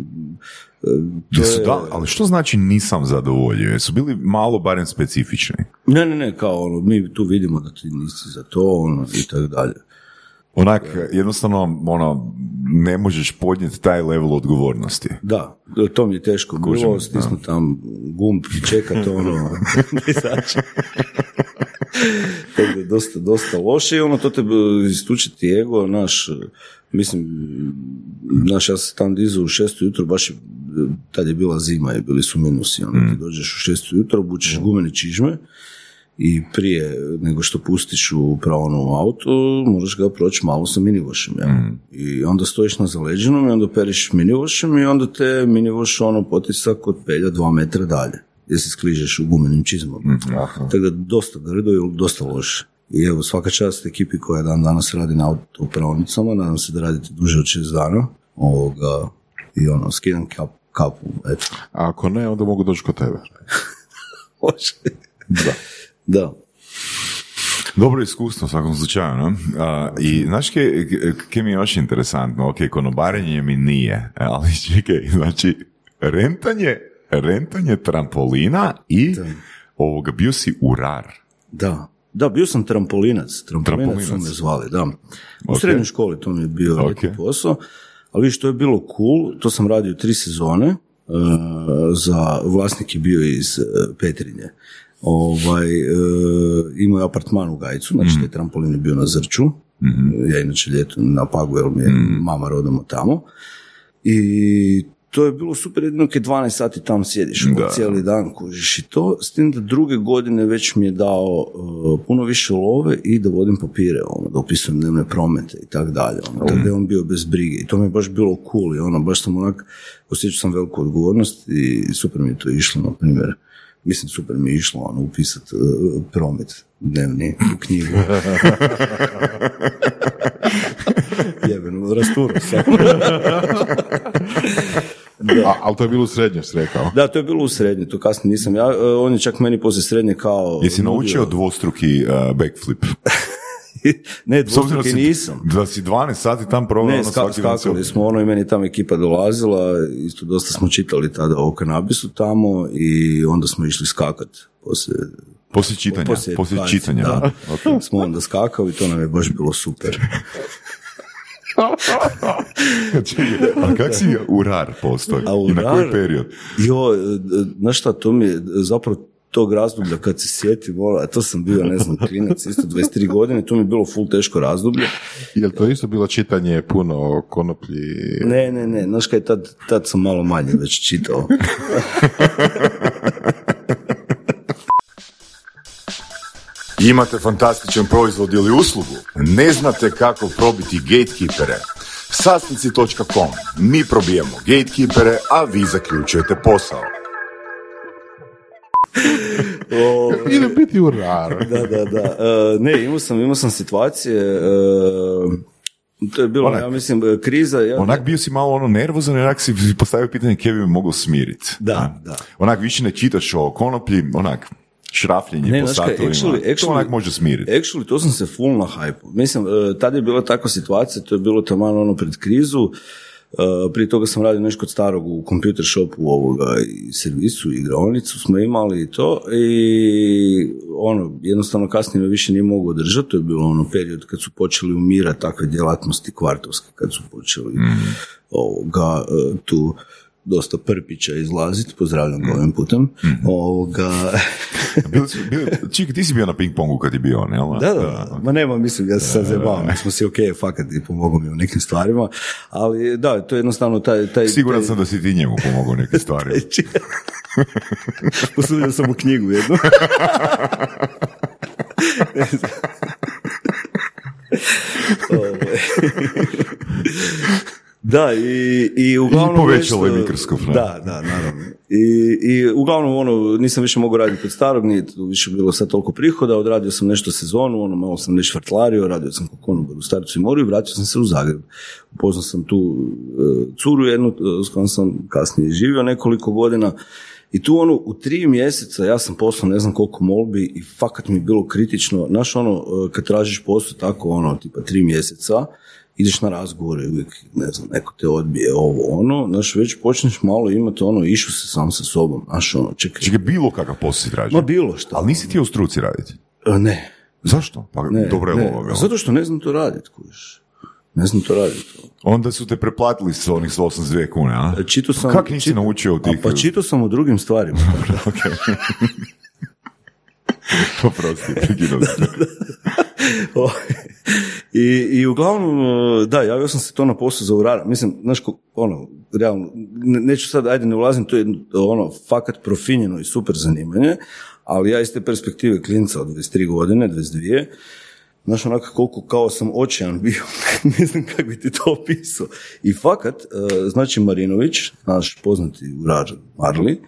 e, to je,
da, ali što znači nisam zadovoljio? Jesu bili malo barem specifični?
ne, ne, ne, kao, ono, mi tu vidimo da ti nisi za to, ono, i tako dalje.
Onak, jednostavno, ono, ne možeš podnijeti taj level odgovornosti.
Da, to mi je teško
Kužim,
bilo, stisnuti tam gumb i čekat ono. Tako da dosta, dosta loše i ono, to te istučiti ego, naš, mislim, naš, ja sam tam dizao u šestu jutro, baš tad je bila zima i bili su minusi, ono, ti dođeš u šestu jutro, obučeš gumene čižme i prije nego što pustiš u pravonu auto, moraš ga proći malo sa minivošem, ja. I onda stojiš na zaleđenom i onda periš minivošem i onda te minivoš ono potisak od pelja dva metra dalje, gdje se skližeš u gumenim čizmama. Tako da dosta grdo i dosta loše. I evo, svaka čast ekipi koja dan danas radi na autopravnicama, nadam se da radite duže od šest dana. Ovoga, I ono, skidam kap, kapu, eto.
A ako ne, onda mogu doći kod tebe.
Može. Da. Da.
Dobro iskustvo u svakom slučaju, no? A, I znaš ke, ke mi je još interesantno, ok, konobarenje mi nije, ali čekaj, znači, rentanje, rentanje trampolina i ovoga, bio si urar.
Da. Da, bio sam trampolinac. Trampolinac, su
Trampolinac.
me zvali, da. U
Ok.
srednjoj školi to mi je bio ljetni posao. Ali vidiš, to je bilo cool. To sam radio tri sezone. e, za vlasnik je bio iz e, Petrinje. Ovaj, e, imao je apartman u Gajcu, znači taj trampolin je bio na Zrču. Ja inače ljeto na Pagu, jer mi je mama rodom od tamo. I to je bilo super jedino kad 12 sati tam sjediš
Da.
cijeli dan kužiš i to, s tim da druge godine već mi je dao uh, puno više love i da vodim papire, ono, da opisujem dnevne promete i tak dalje, ono, tako da je on bio bez brige i to mi je baš bilo cool i ono, baš sam onak, osjećao sam veliku odgovornost i super mi je to išlo, na primjer, mislim super mi je išlo ono, upisat uh, promet dnevni u knjigu. Jebeno, rasturo sam.
A, ali to je bilo u srednjoj, si rekao.
Da, to je bilo u srednje, to kasnije nisam ja, e, on je čak meni poslije srednje kao...
Jesi naučio dvostruki uh, backflip?
ne, dvostruki
si-
nisam.
Da si 12 sati tam proveo
Ne,
ono svaki dan
skakali
se-
smo, ono i meni tamo ekipa dolazila, isto dosta smo čitali tada o kanabisu tamo i onda smo išli skakat poslije
Poslije čitanja,
poslije,
poslije,
20,
čitanja.
da.
da.
smo onda skakali i to nam je baš bilo super.
A kak si urar postoji?
A
I na koji
urar-
period?
Jo, e, znaš šta, to mi je zapravo tog razdoblja kad se sjetim, ono, a to sam bio, ne znam, klinac, isto 23 godine, to mi je bilo full teško razdoblje.
Jel to isto bilo čitanje puno o konoplji?
Ne, ne, ne, znaš kaj, tad, tad sam malo manje već čitao.
Imate fantastičan proizvod ili uslugu? Ne znate kako probiti gatekeepere? Sasnici.com. Mi probijemo gatekeepere, a vi zaključujete posao.
O,
Ide biti u rar.
da, da, da. E, ne, imao sam, imao sam situacije, e, to je bilo,
Onak-
ja mislim, e, kriza. Ja,
Onak bio si malo ono nervozan onak si postavio pitanje kje bi me mogao smiriti.
Da, da.
Onak više ne čitaš o konoplji, onak šrafljenje
Ne,
po
znaš
satovima.
actually-
to onak
actually-
može smiriti.
Actually, to sam se full na hype. Mislim, e, tad je bila takva situacija, to je bilo taman ono pred krizu, e, prije toga sam radio nešto kod starog u computer shopu ovoga i servisu, igraonicu smo imali i to i ono, jednostavno kasnije me više nije mogu održati, to je bilo ono period kad su počeli umirati takve djelatnosti kvartovske, kad su počeli ovoga, e, tu dosta prpića izlaziti, pozdravljam ga ovim putem, ovoga,
Bili su, bili, čekaj, ti si bio na ping pongu kad je bio on, jel?
Da, da, da. Ma nema, mislim, ja se sad zajebavam, mi smo si ok, fakat i pomogao mi u nekim stvarima, ali da, to je jednostavno taj... taj
Siguran
taj,
sam da si ti njemu pomogao neke stvari.
Posudio sam mu knjigu jednu. Ovaj. da, i, i uglavnom...
I povećalo je
nešto-
mikroskop?
Da, da, naravno. I, I uglavnom, ono, nisam više mogao raditi kod starog, nije više bilo sad toliko prihoda, odradio sam nešto sezonu, ono, malo sam nešto vrtlario, radio sam kod konobar u Starcu i Moru i vratio sam se u Zagreb. Upoznao sam tu e, curu jednu, e, s kojom sam kasnije živio nekoliko godina, i tu ono, u tri mjeseca ja sam poslao ne znam koliko molbi i fakat mi je bilo kritično. Znaš ono, e, kad tražiš posao tako ono, tipa tri mjeseca, ideš na razgovore, uvijek, ne znam, neko te odbije, ovo, ono, znaš, već počneš malo imati ono, išu se sam sa sobom, znaš, ono, čekaj,
Čekaj, bilo kakav posao si tražio.
ma bilo šta.
Ali nisi ti u struci raditi.
E, Ne,
Zašto? Pa
ne,
dobro je
ne,
lova, jel?
zato što ne znam to raditi, kužiš. Ne znam to raditi.
Onda su te preplatili s onih 182 kune, a?
E, Čitao sam...
Kak nisi
čit-
naučio
A
tih...
Pa čitao sam o drugim stvarima.
Oprosti.
I, I uglavnom, da, javio sam se to na posao za urara. Mislim, znaš, ono, realno, ne- neću sad, ajde, ne ulazim, to je ono, fakat profinjeno i super zanimanje, ali ja iz te perspektive klinca od 23 godine, 22, Znaš, onako koliko kao sam očajan bio, ne znam kako bi ti to opisao. I fakat, e, znači Marinović, naš poznati urar Marli,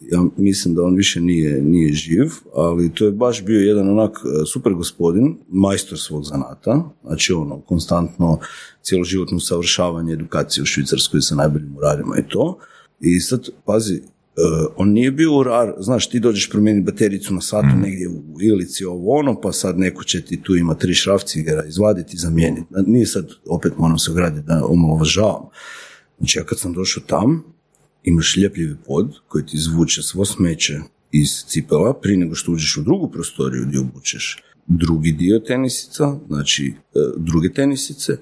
ja mislim da on više nije, nije živ, ali to je baš bio jedan onak e, super gospodin, majstor svog zanata, znači ono, konstantno cjeloživotno usavršavanje, edukacije u Švicarskoj sa najboljim urarima i to. I sad, pazi, Uh, on nije bio urar, znaš, ti dođeš promijeniti batericu na satu negdje u Ilici, ovo ono, pa sad neko će ti tu ima tri šrafcigera izvaditi i zamijeniti. Nije sad, opet moram se ograditi da omalovažavam. Znači, ja kad sam došao tam, imaš ljepljivi pod koji ti izvuče svo smeće iz cipela prije nego što uđeš u drugu prostoriju gdje obučeš. Drugi dio tenisica, znači e, druge tenisice,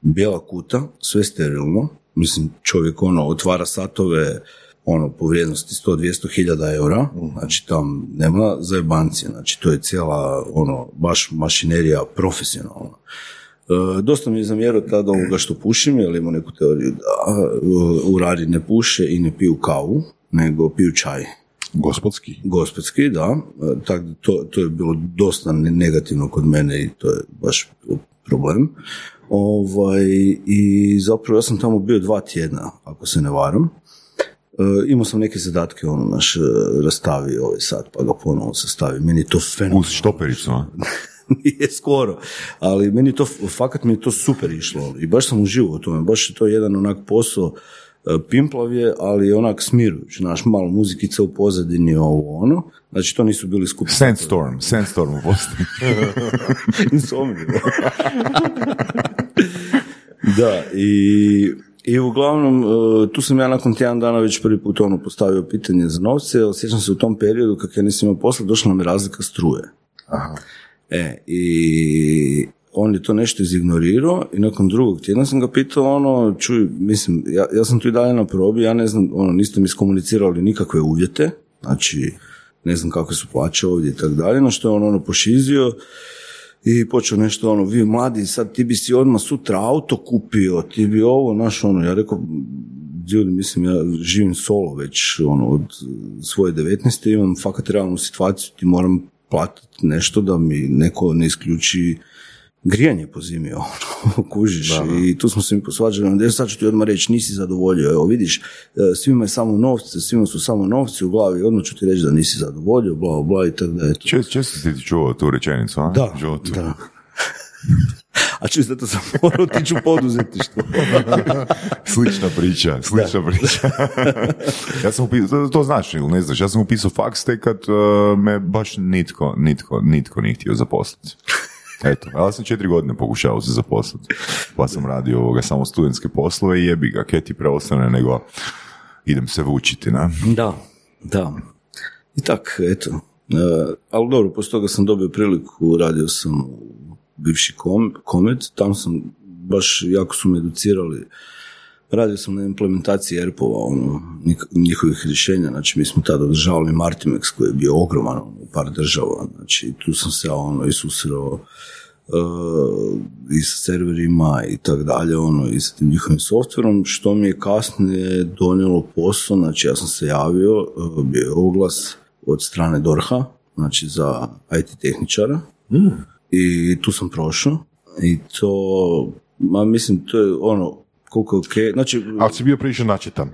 bijela kuta, sve sterilno, mislim čovjek ono otvara satove ono po vrijednosti 100-200 hiljada eura, znači tam nema zajebancije, znači to je cijela ono baš mašinerija profesionalna. E, dosta mi je zamjerao tada ovoga što pušim, jer imam neku teoriju da u radi ne puše i ne piju kavu, nego piju čaj.
Gospodski.
Gospodski, da. E, Tak, to, to je bilo dosta ne- negativno kod mene i to je baš problem. Ovaj, I zapravo ja sam tamo bio dva tjedna, ako se ne varam. E, imao sam neke zadatke, ono, naš, e, rastavi ovaj sad, pa ga ponovo sastavi. Meni je to fenomenalno.
Uz štopericu, a?
Nije skoro, ali meni to, fakat mi je to super išlo i baš sam uživao u tome, baš je to jedan onak posao, e, pimplav je, ali je onak smirujuć, znaš, malo muzikica u pozadini, ovo ono, znači to nisu bili skupi.
Sandstorm, Sandstorm u Bosni.
Da, i, i uglavnom, e, tu sam ja nakon tjedan dana već prvi put ono postavio pitanje za novce, jer sjećam se u tom periodu kako ja nisam imao posla, došla nam je razlika struje.
Aha.
E, i on je to nešto izignorirao i nakon drugog tjedna sam ga pitao ono, čuj, mislim, ja, ja sam tu i dalje na probi, ja ne znam, ono, niste mi iskomunicirali nikakve uvjete, znači, ne znam kakve su plaće ovdje i tako dalje, na što je on ono pošizio i počeo nešto ono, vi mladi, sad ti bi si odmah sutra auto kupio, ti bi ovo, naš ono, ja rekao, ljudi, mislim, ja živim solo već ono, od svoje 19. imam fakat realnu situaciju, ti moram platiti nešto da mi neko ne isključi grijanje po zimi, ono, kužiš, i tu smo se mi posvađali, onda sad ću ti odmah reći, nisi zadovoljio, evo vidiš, e, svima je samo novce, svima su samo novci u glavi, odmah ću ti reći da nisi zadovoljio, bla, bla, i tako da, eto.
Često, često si ti čuo tu rečenicu, a?
Da,
Čuo tu.
da. A čuj, zato sam morao otići u poduzetništvo.
Slična priča, slična priča. ja sam upisao, to, to znaš ili ne znaš, ja sam upisao faks tek kad uh, me baš nitko, nitko, nitko nije htio zaposliti. Eto, ali ja sam četiri godine pokušao se zaposliti, pa sam radio ovoga samo studentske poslove i jebi ga, kaj ti preostane nego idem se vučiti, na.
Da, da. I tak, eto. E, ali dobro, poslije toga sam dobio priliku, radio sam u bivši kom, komet, tam sam baš jako su me educirali. Radio sam na implementaciji ERP-ova, ono, njihovih rješenja, znači mi smo tada održavali Martimex koji je bio ogroman ono, u par država, znači tu sam se ono i susreo uh, i sa serverima i tak dalje, ono, i sa tim njihovim softverom, što mi je kasnije donijelo posao, znači ja sam se javio, uh, bio je oglas od strane Dorha, znači za IT tehničara, i tu sam prošao, i to, ma mislim, to je ono, koliko je okej, znači,
Ali si bio prilično načitan.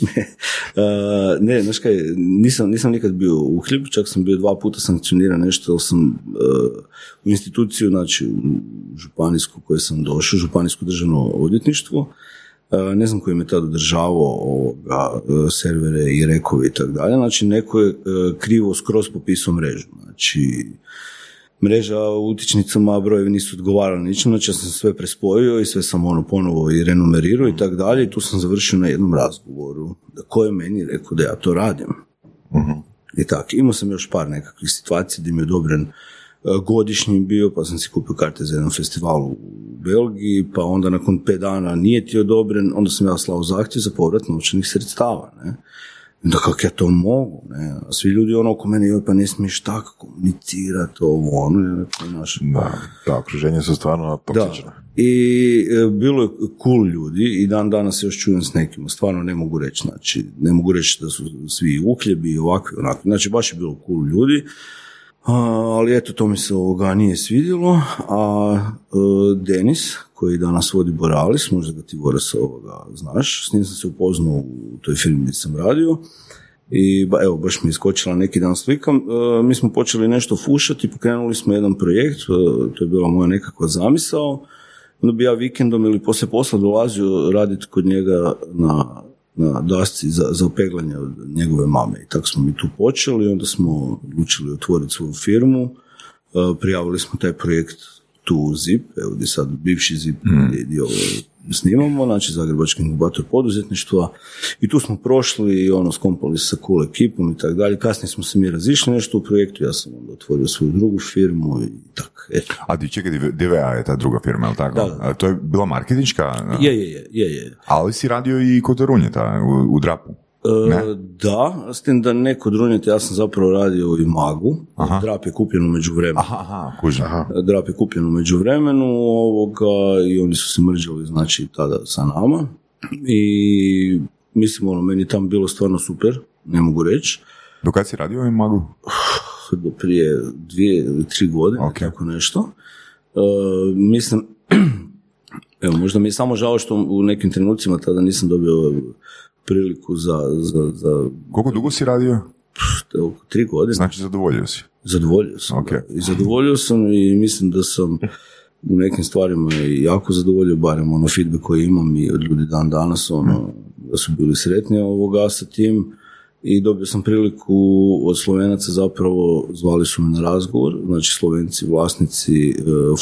Uh, ne, znaš kaj, nisam, nisam nikad bio uhljeb, čak sam bio dva puta sankcioniran nešto, sam uh, u instituciju, znači u županijsku koju sam došao, županijsko državno odvjetništvo, uh, ne znam koji me tad održavao ovoga, uh, servere i rekovi i tako dalje, znači neko je krivo skroz popisao mrežu, znači mreža u utičnicama brojevi nisu odgovarali ničem, znači ja sam sve prespojio i sve sam ono ponovo i renumerirao i tako dalje i tu sam završio na jednom razgovoru da ko je meni rekao da ja to radim. I tako, imao sam još par nekakvih situacija gdje mi je odobren e, godišnji bio, pa sam si kupio karte za jedan festival u Belgiji, pa onda nakon pet dana nije ti odobren, onda sam ja slao zahtjev za povrat novčanih sredstava, ne. Da kako ja to mogu, ne, a svi ljudi ono oko mene, joj pa ne smiješ tako komunicirati, ovo, ono, rekao, znaš,
Da, da, okruženje su stvarno toksična.
i e, bilo je cool ljudi i dan danas još čujem s nekima, stvarno ne mogu reći, znači, ne mogu reći da su svi uhljebi i ovakvi, onakvi, znači baš je bilo cool ljudi, ali eto, to mi se ovoga nije svidjelo, a e, Denis, koji danas vodi Boralis, možda ga ti Boris ovoga znaš, s njim sam se upoznao u toj firmi gdje sam radio, i ba, evo, baš mi je iskočila neki dan slika. E, mi smo počeli nešto fušati, pokrenuli smo jedan projekt, e, to je bila moja nekakva zamisao. Onda bi ja vikendom ili poslije posla dolazio raditi kod njega na, na dasci za, za peglanje od njegove mame. I tako smo mi tu počeli, onda smo odlučili otvoriti svoju firmu. E, prijavili smo taj projekt tu u ZIP, evo gdje sad bivši ZIP gdje, gdje ovo snimamo, znači Zagrebački inkubator poduzetništva i tu smo prošli i ono skompali sa cool ekipom i tako dalje. Kasnije smo se mi razišli nešto u projektu, ja sam onda otvorio svoju drugu firmu i tako, eto.
A ti čekaj, DVA je ta druga firma, je li tako?
Da, da.
A to je bila marketinška?
Je, je, je, je, je.
Ali si radio i kod Runjeta u, u Drapu.
E, da, s tim da neko drunjete, ja sam zapravo radio i magu, drap je kupljen u međuvremenu.
Aha, aha, kužim.
Drap je kupljen u međuvremenu ovoga, i oni su se mrđali znači tada sa nama i mislim ono, meni je tamo bilo stvarno super, ne mogu reći.
Do kad si radio i magu?
do prije dvije ili tri godine,
Ok.
tako nešto. E, mislim, evo, možda mi je samo žao što u nekim trenucima tada nisam dobio priliku za, za, za
Koliko dugo si radio?
oko tri godine.
Znači zadovoljio si.
Zadovoljio sam.
Ok.
da. I zadovoljio sam i mislim da sam u nekim stvarima jako zadovoljio, barem ono feedback koji imam i od ljudi dan danas, ono, da su bili sretni ovoga sa tim i dobio sam priliku od Slovenaca zapravo, zvali su me na razgovor, znači Slovenci, vlasnici e,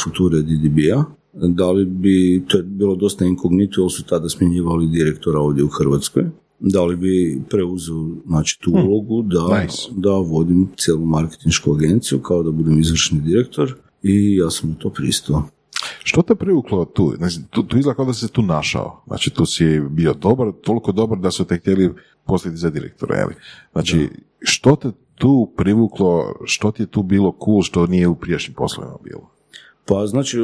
Future DDB-a, da li bi, to je bilo dosta inkognito, jer su tada smjenjivali direktora ovdje u Hrvatskoj, da li bi preuzeo znači, tu ulogu da,
nice.
da vodim cijelu marketinšku agenciju, kao da budem izvršni direktor i ja sam na to pristao.
Što te privuklo tu? Znači, tu, tu izgleda kao da si se tu našao. Znači, tu si bio dobar, toliko dobar da su te htjeli poslati za direktora, jeli? Znači, što te tu privuklo, što ti je tu bilo cool, što nije u prijašnjim poslovima bilo?
Pa znači,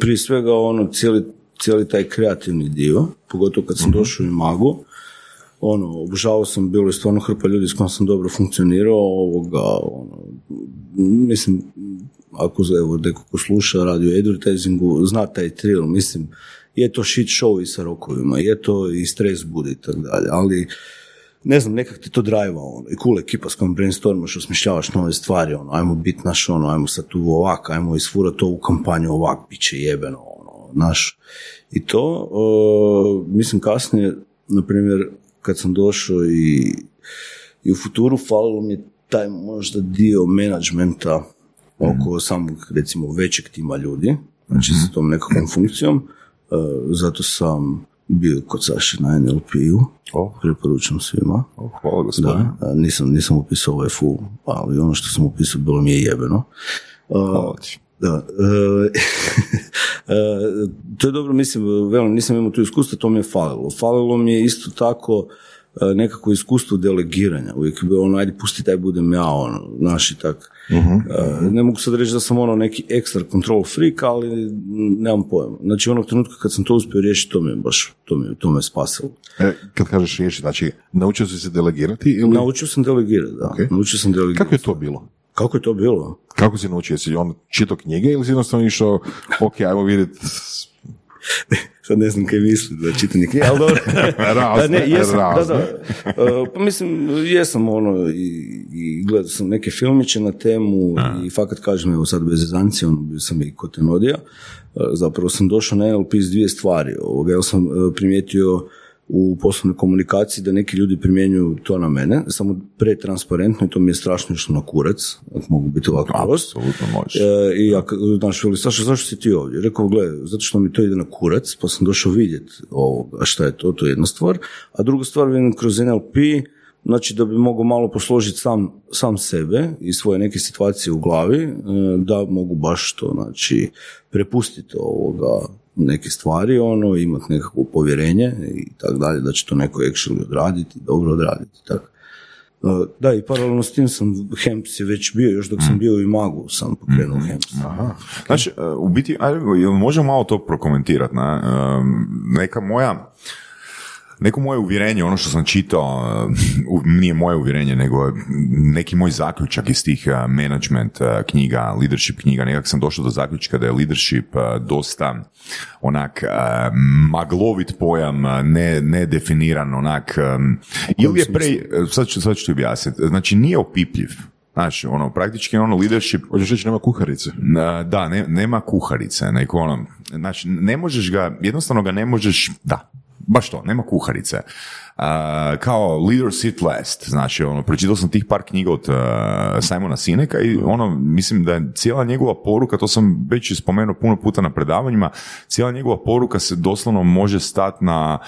prije svega ono, cijeli, cijeli taj kreativni dio, pogotovo kad sam došao u Magu, ono, obožavao sam, bilo je stvarno hrpa ljudi s kojima sam dobro funkcionirao, ovoga, ono, mislim, ako za- evo, neko ko sluša radi o advertisingu, zna taj trill, mislim, je to shit show i sa rokovima, je to i stres bude i tako dalje, ali ne znam, nekak ti to drajva, ono, i cool ekipa s kojom brainstormaš, osmišljavaš nove stvari, ono, ajmo bit naš, ono, ajmo sad tu ovak, ajmo isfurat to u kampanju ovak, bit će jebeno, ono, naš. I to, o, mislim, kasnije, na primjer, kad sam došao i, i u futuru, falilo mi je taj možda dio menadžmenta oko samog, recimo, većeg tima ljudi, znači sa tom nekakvom funkcijom, E, zato sam bio kod Saše na NLP-u,
O.
preporučujem svima.
O, hvala gospodine.
Da, nisam, nisam upisao ovaj full, ali ono što sam upisao bilo mi je jebeno.
Hvala ti.
da, e, e, to je dobro, mislim, velim, nisam imao tu iskustva, to mi je falilo. Falilo mi je isto tako e, nekako iskustvo delegiranja. Uvijek je bilo ono, ajde, pusti taj budem ja, ono, naši tak. E, ne mogu sad reći da sam ono neki ekstra control freak, ali nemam pojma. Znači, onog trenutka kad sam to uspio riješiti, to me je baš, to me, to me spasilo.
E, kad kažeš riješi, znači, naučio si se delegirati ili...
Naučio sam delegirati, da.
Ok.
Naučio sam delegirati.
Kako je to bilo?
Kako je to bilo?
Kako si naučio? Jesi on čitao knjige ili si jednostavno išao, ok, ajmo vidjeti
Sad ne znam kaj misli da čitanje knjige, ali dobro.
Razne,
Da, ne, jesam, da, da. E, Pa mislim, jesam ono i, i gledao sam neke filmiće na temu i fakat kažem, evo sad bez zezancije, ono, bio sam i kod Tenodija. E, Zapravo sam došao na NLP iz dvije stvari. Ovoga, ja sam e, primijetio u poslovnoj komunikaciji da neki ljudi primjenjuju to na mene, samo pretransparentno i to mi je strašno išlo na kurac, ako mogu biti ovako prost.
Apsolutno možeš.
E, I ja, znaš, veli, Saša, zašto si ti ovdje? Rekao, gle, zato što mi to ide na kurac, pa sam došao vidjeti ovoga, šta je to, to je jedna stvar. A druga stvar, vidim kroz NLP, znači da bi mogao malo posložiti sam, sam sebe i svoje neke situacije u glavi, e, da mogu baš to, znači, prepustiti ovoga, neke stvari, ono, imati nekakvo povjerenje i tako dalje, da će to neko actually odraditi, dobro odraditi, tako. E, Da, i paralelno s tim sam, Hemps je već bio, još dok sam bio i Magu sam pokrenuo Hemps.
Znači, e, u biti, ajde, možemo malo to prokomentirati, ne? E, Neka moja, neko moje uvjerenje, ono što sam čitao, e, u- nije moje uvjerenje, nego neki moj zaključak iz tih e, management e, knjiga, leadership knjiga, nekak sam došao do zaključka da je leadership dosta onak maglovit pojam, e, ne, nedefiniran, onak, ili je pre, sad ću, sad ću ti objasniti, znači nije opipljiv, Znači, ono, praktički ono leadership
Hoćeš reći nema kuharice?
Da, ne, nema kuharice, neko ono, znači ne možeš ga, jednostavno ga ne možeš, da, baš to, nema kuharice. A, kao leader sit last, znači ono, pročitao sam tih par knjiga od uh, Simona Sineka i ono, mislim da je cijela njegova poruka, to sam već spomenuo puno puta na predavanjima, cijela njegova poruka se doslovno može stati na,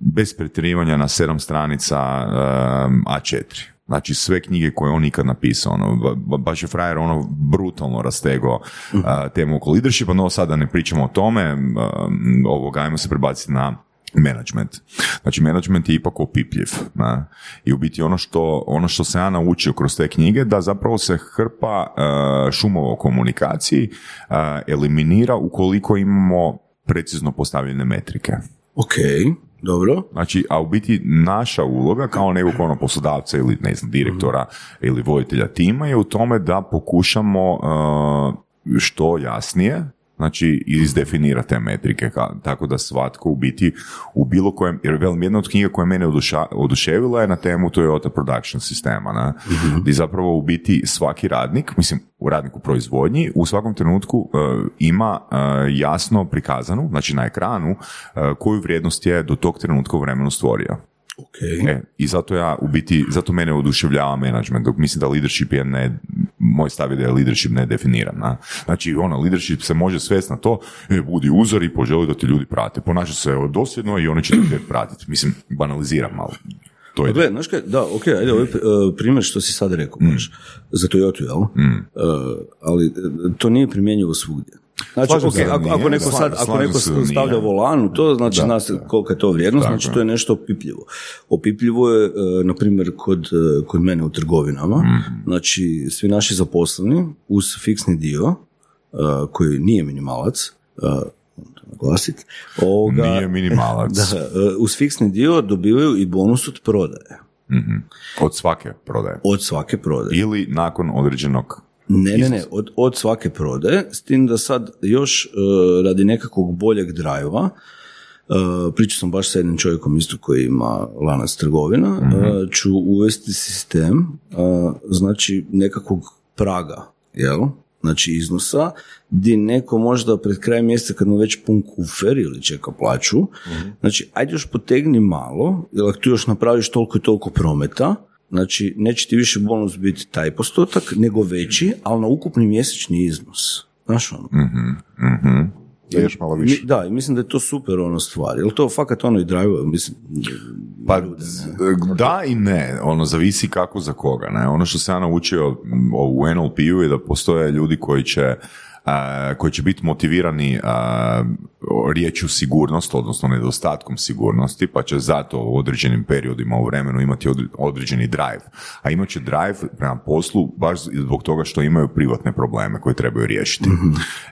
bez pretjerivanja na sedam stranica um, A4. Znači sve knjige koje on ikad napisao, ono, ba- ba- baš je frajer ono brutalno rastego uh, temu oko leadershipa, no sada ne pričamo o tome, um, ovoga, ajmo se prebaciti na management. Znači, management je ipak opipljiv. Ne? I u biti ono što, ono što sam ja naučio kroz te knjige, da zapravo se hrpa uh, šumova o komunikaciji uh, eliminira ukoliko imamo precizno postavljene metrike.
Ok, dobro.
Znači, a u biti naša uloga kao nekog ono poslodavca ili ne znam, direktora ili voditelja tima je u tome da pokušamo uh, što jasnije znači izdefinira te metrike ka, tako da svatko u biti u bilo kojem, jer velim jedna od knjiga koja mene oduša, oduševila je na temu Toyota Production sistema, na, gdje zapravo u biti svaki radnik, mislim u radniku proizvodnji, u svakom trenutku e, ima e, jasno prikazanu, znači na ekranu, e, koju vrijednost je do tog trenutka u vremenu stvorio.
Ok.
E, I zato ja u biti, zato mene oduševljava management, dok mislim da leadership je ne, moj stav je da je leadership nedefiniran. Na. Znači, ono, leadership se može svesti na to, e, budi uzor i poželi da te ljudi prate. Ponaša se dosljedno i oni će te pratiti. Mislim, banaliziram malo. To je
Gle, znaš kaj, da, ok, ajde, ovaj uh, primjer što si sad rekao, baš, za Toyota, jel? Uh, ali uh, to nije primjenjivo svugdje. Znači,
Slažem
ok,
se da
ako, ako neko, sad, ako neko
se da nije.
stavlja volan u to, znači
Da,
nas, kolika je to vrijednost,
Tako
znači to je nešto opipljivo. Opipljivo je, uh, na primjer, kod, uh, kod mene u trgovinama,
Mhm.
znači svi naši zaposleni uz fiksni dio, uh, koji nije minimalac, uh, naglasit, ovoga,
Nije minimalac.
da, uz fiksni dio dobivaju i bonus od prodaje.
Mhm. Od svake prodaje.
Od svake prodaje.
Ili nakon određenog
Ne, ne, ne, od, od svake prodaje, s tim da sad još e, radi nekakvog boljeg drajva, uh, pričao sam baš sa jednim čovjekom isto koji ima lanac trgovina, e, ću uvesti sistem, e, znači nekakvog praga, jel? Znači iznosa, gdje neko možda pred krajem mjeseca kad mu već pun kufer ili čeka plaću, znači ajde još potegni malo, jer ako tu još napraviš toliko i toliko prometa, Znači, neće ti više bonus biti taj postotak, nego veći, ali na ukupni mjesečni iznos. Znaš ono?
Da još malo više.
Mi- da, i mislim da je to super ono stvar. Jel to fakat ono i drive, mislim,
Pa da i ne, ono zavisi kako za koga. Ne? Ono što sam ja naučio u NLP-u je da postoje ljudi koji će koji će biti motivirani riječju sigurnost, odnosno nedostatkom sigurnosti, pa će zato u određenim periodima u vremenu imati odre- određeni drive. A imat će drive prema poslu baš zbog toga što imaju privatne probleme koje trebaju riješiti.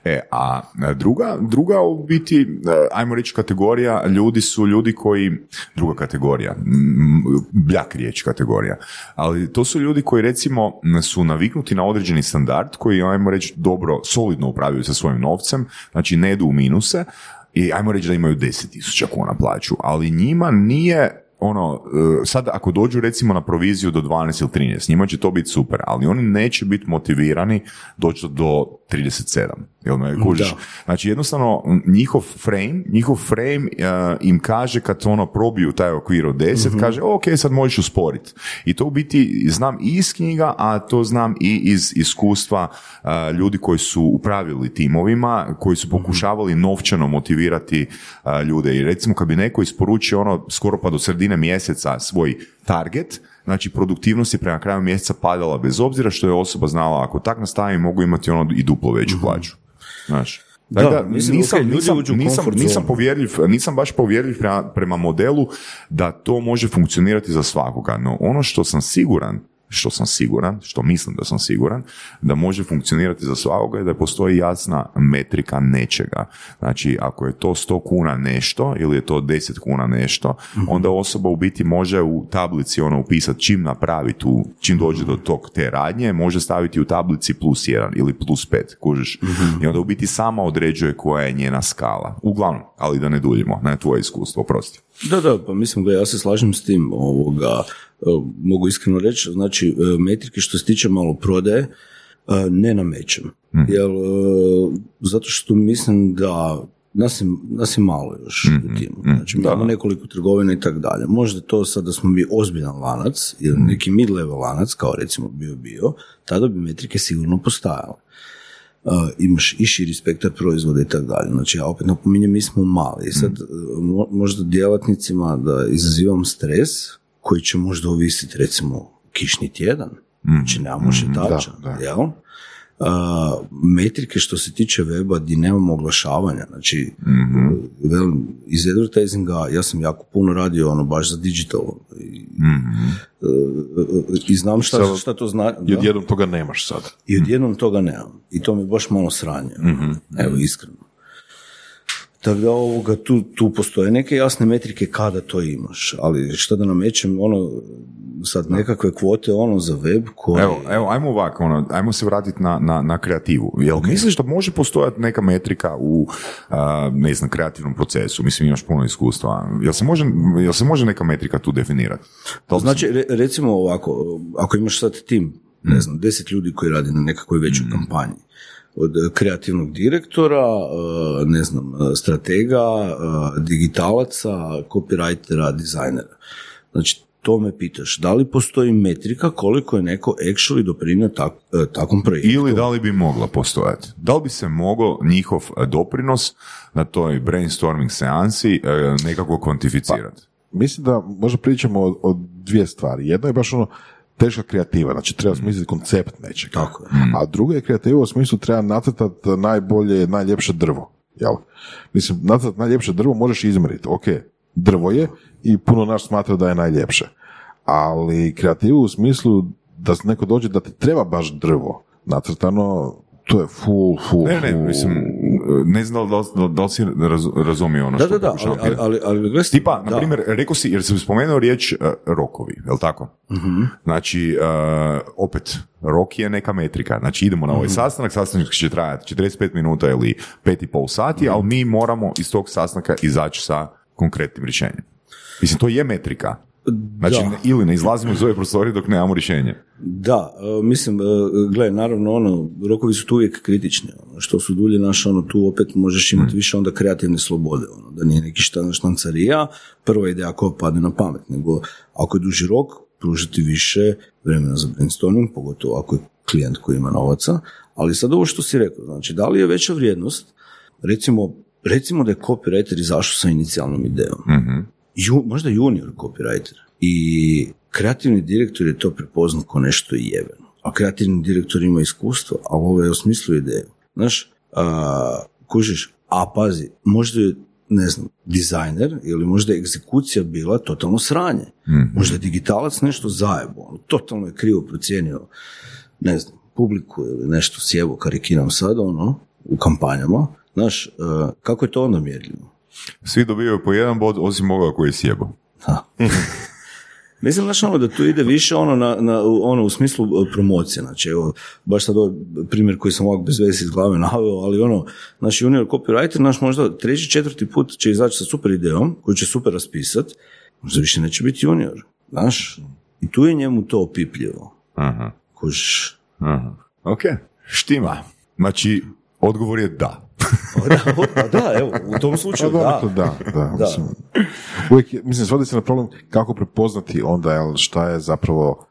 E, a druga, druga u biti, e, ajmo reći kategorija, ljudi su ljudi koji, druga kategorija, bljak riječ kategorija, ali to su ljudi koji recimo su naviknuti na određeni standard koji, ajmo reći, dobro, solidno upravljaju sa svojim novcem, znači ne idu u minuse i ajmo reći da imaju 10.000 kuna plaću, ali njima nije ono, e, sad ako dođu recimo na proviziju do 12 ili 13, njima će to biti super, ali oni neće biti motivirani doći do 37. Jel me kužiš?
Da.
Znači jednostavno njihov frame, njihov frame e, im kaže kad ono probiju taj okvir od 10, kaže ok, sad možeš usporiti. I to u biti znam i iz knjiga, a to znam i iz iskustva e, ljudi koji su upravili timovima, koji su pokušavali novčano motivirati e, ljude. I recimo kad bi neko isporučio ono skoro pa do sredine mjeseca svoj target, znači produktivnost je prema kraju mjeseca padala bez obzira što je osoba znala ako tak nastavi mogu imati ono i duplo veću plaću. Znaš.
Da,
Tako
mislim,
nisam,
ok, ljudi
nisam,
uđu u
nisam, nisam povjerljiv, nisam baš povjerljiv prema, prema modelu da to može funkcionirati za svakoga, no ono što sam siguran što sam siguran, što mislim da sam siguran, da može funkcionirati za svakoga i da postoji jasna metrika nečega. Znači, ako je to 100 kuna nešto ili je to 10 kuna nešto, onda osoba u biti može u tablici ono upisati čim napravi tu, čim dođe do tog te radnje, može staviti u tablici plus 1 ili plus 5, kužiš. I onda u biti sama određuje koja je njena skala. Uglavnom, ali da ne duljimo, na tvoje iskustvo, prosti.
Da, da, pa mislim da ja se slažem s tim, ovoga, mogu iskreno reći, znači e, metrike što se tiče malo prodaje, e, ne namećem. Jer, e, zato što mislim da nas je, nas je malo još u timu. Znači, mi imamo nekoliko trgovina i tako dalje. Možda to sad da smo mi ozbiljan lanac ili neki mid-level lanac, kao recimo bio bio, tada bi metrike sigurno postajale. Uh, imaš i širi spektar proizvoda i tako dalje. Znači, ja opet napominjem, mi smo mali. I sad, mo- možda djelatnicima da izazivam stres, koji će možda ovisiti, recimo, kišni tjedan. Znači, nemamo šetača,
da, da.
jel? Uh, metrike što se tiče weba gdje nemamo oglašavanja, znači velim, iz advertisinga ja sam jako puno radio ono baš za digital i, e, i znam šta,
Sad-
šta to znači.
I odjednom toga nemaš sad.
I odjednom toga nemam. I to mi je baš malo sranje. Evo, iskreno. Tako da ovoga, tu, tu postoje neke jasne metrike kada to imaš, ali šta da namećem, ono, sad nekakve kvote ono za web koje...
Evo, evo, ajmo ovako, ono, ajmo se vratiti na, na, na kreativu. Jel misliš da može postojati neka metrika u, a, ne znam, kreativnom procesu? Mislim, imaš puno iskustva. Jel se može, jel se može neka metrika tu definirati?
Znači, re- recimo ovako, ako imaš sad tim, ne znam, deset ljudi koji radi na nekakvoj većoj kampanji, od kreativnog direktora, e, ne znam, stratega, e, digitalaca, copywritera, dizajnera. Znači, to me pitaš, da li postoji metrika koliko je neko actually doprinio tak, e, takvom projektu?
Ili da li bi mogla postojati? Da li bi se mogao njihov doprinos na toj brainstorming seansi nekako kvantificirati?
Mislim da možda pričamo o, o dvije stvari. Jedno je baš ono teška kreativa, znači treba smisliti koncept nečega.
Tako.
A druga je kreativa u smislu treba nacrtati najbolje, najljepše drvo. Jel? Mislim, nacrtati najljepše drvo možeš izmjeriti. Ok, drvo je i puno nas smatra da je najljepše. Ali kreativu u smislu da neko dođe da ti treba baš drvo nacrtano, to je full, full,
Ne, ne,
full-
mislim, ne znam da li, da li- si raz- razumio ono
Da,
što
da, da, ali, ali, ali, ali
Tipa, na primjer, rekao si, jer sam spomenuo riječ e, rokovi, je li tako? Znači, e, opet, rok je neka metrika. Znači, idemo na ovaj sastanak, sastanak će trajati 45 minuta ili 5 i pol sati, ali mi moramo iz tog sastanka izaći sa konkretnim rješenjem. Mislim, to je metrika. Znači,
Da.
ili ne izlazimo iz ove prostorije dok nemamo rješenje.
Da, e, mislim, e, gle, naravno, ono, rokovi su tu uvijek kritični, ono, što su dulje naš, ono, tu opet možeš imati više onda kreativne slobode, ono, da nije neki štan, štancarija, prva ideja koja padne na pamet, nego ako je duži rok, pružiti više vremena za brainstorming, pogotovo ako je klijent koji ima novaca, ali sad ovo što si rekao, znači, da li je veća vrijednost, recimo, recimo da je copywriter izašao sa inicijalnom idejom, ju, možda junior copywriter. I kreativni direktor je to prepoznao kao nešto jebeno. A kreativni direktor ima iskustvo, a ovo je osmislio ideju. Znaš, a, kužiš, a pazi, možda je ne znam, dizajner ili možda je egzekucija bila totalno sranje. Možda je digitalac nešto zajebo, ono, totalno je krivo procijenio, ne znam, publiku ili nešto sjevo, karikiram sad, ono, u kampanjama. Znaš, kako je to onda mjerljivo?
Svi dobivaju po jedan bod, osim ovoga koji je sjebo.
Mislim, znaš, ono, da tu ide više ono, na, na, u- ono u smislu e, promocije, znači, evo, baš sad ovaj primjer koji sam ovak bez veze iz glave naveo, ali ono, naš junior copywriter, naš možda treći, četvrti put će izaći sa super idejom, koju će super raspisat, možda više neće biti junior, znaš, i tu je njemu to opipljivo,
Aha.
kužiš.
Aha. Ok, štima. Znači, odgovor je da.
Da, pa da, evo, u tom
Pa
slučaju,
dobro,
da.
to da, da,
Da.
Mislim, uvijek, je- mislim, svodi se na problem kako prepoznati onda jel, šta je zapravo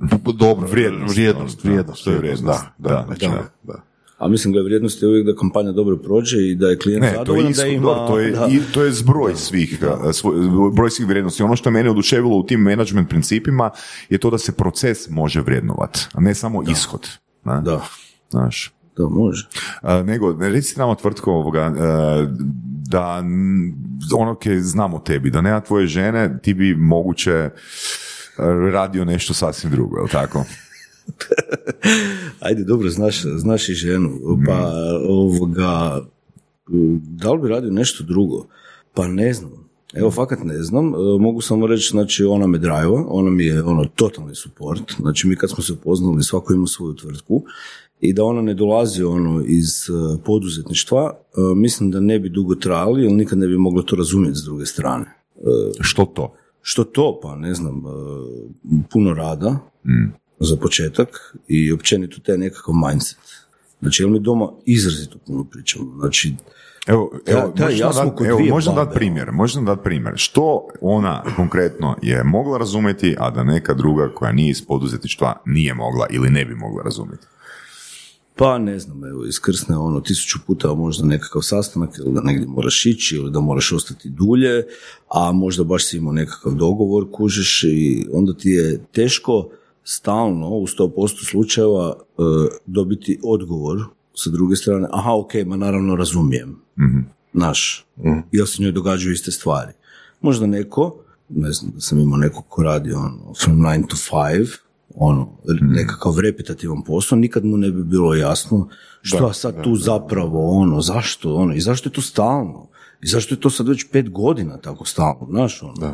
b- dobro,
Vrijednost,
vrijednost,
da,
vrijednost,
je
vrijednost,
vrijednost,
da, da,
da,
znači,
da.
da.
A mislim, gled, vrijednost je uvijek da kampanja dobro prođe i da je klijent
Ne, to je,
zadovoljan,
isko,
da ima...
dobro, to je,
da.
i, to je zbroj svih, a, svoj- broj svih vrijednosti. Ono što je mene oduševilo u tim management principima je to da se proces može vrednovati, a ne samo ishod. Da.
Da,
Znaš.
Da, može.
A, nego, reci nama tvrtko ovoga, a, da ono ke znamo tebi, da nema tvoje žene, ti bi moguće a, radio nešto sasvim drugo, je li tako?
Ajde, dobro, znaš, znaš i ženu, pa ovoga, da li bi radio nešto drugo? Pa ne znam. Evo, fakat ne znam. E, Mogu samo reći, znači, ona me drajva, ona mi je ono totalni support. Znači, mi kad smo se upoznali, svako ima svoju tvrtku i da ona ne dolazi ono iz e, poduzetništva, e, mislim da ne bi dugo trajali, jer nikad ne bi mogla to razumjeti s druge strane.
Što to?
Što to? Pa ne znam, e, puno rada za početak i općenito taj nekakav mindset. Znači, jer mi doma izrazito puno pričamo. Znači,
Evo,
Da,
evo,
da,
možeš
ja kod
evo,
babe,
dati primjer, možeš nam dati primjer. Što ona konkretno je mogla razumjeti, a da neka druga koja nije iz poduzetništva nije mogla ili ne bi mogla razumjeti?
Pa ne znam, evo, iskrsne ono tisuću puta možda nekakav sastanak ili da negdje moraš ići ili da moraš ostati dulje, a možda baš si imao nekakav dogovor, kužiš i onda ti je teško stalno u 100% slučajeva e, dobiti odgovor sa druge strane, aha, ok, ma naravno razumijem. Naš. Jel se njoj događaju iste stvari. Možda neko, ne znam, da sam imao nekog ko radi ono, from 9 to 5, ono, nekakav repetativan posao, nikad mu ne bi bilo jasno što ja sad tu zapravo, ono, zašto, ono, i zašto je to stalno? I zašto je to sad već pet godina tako stalno, znaš, ono. E,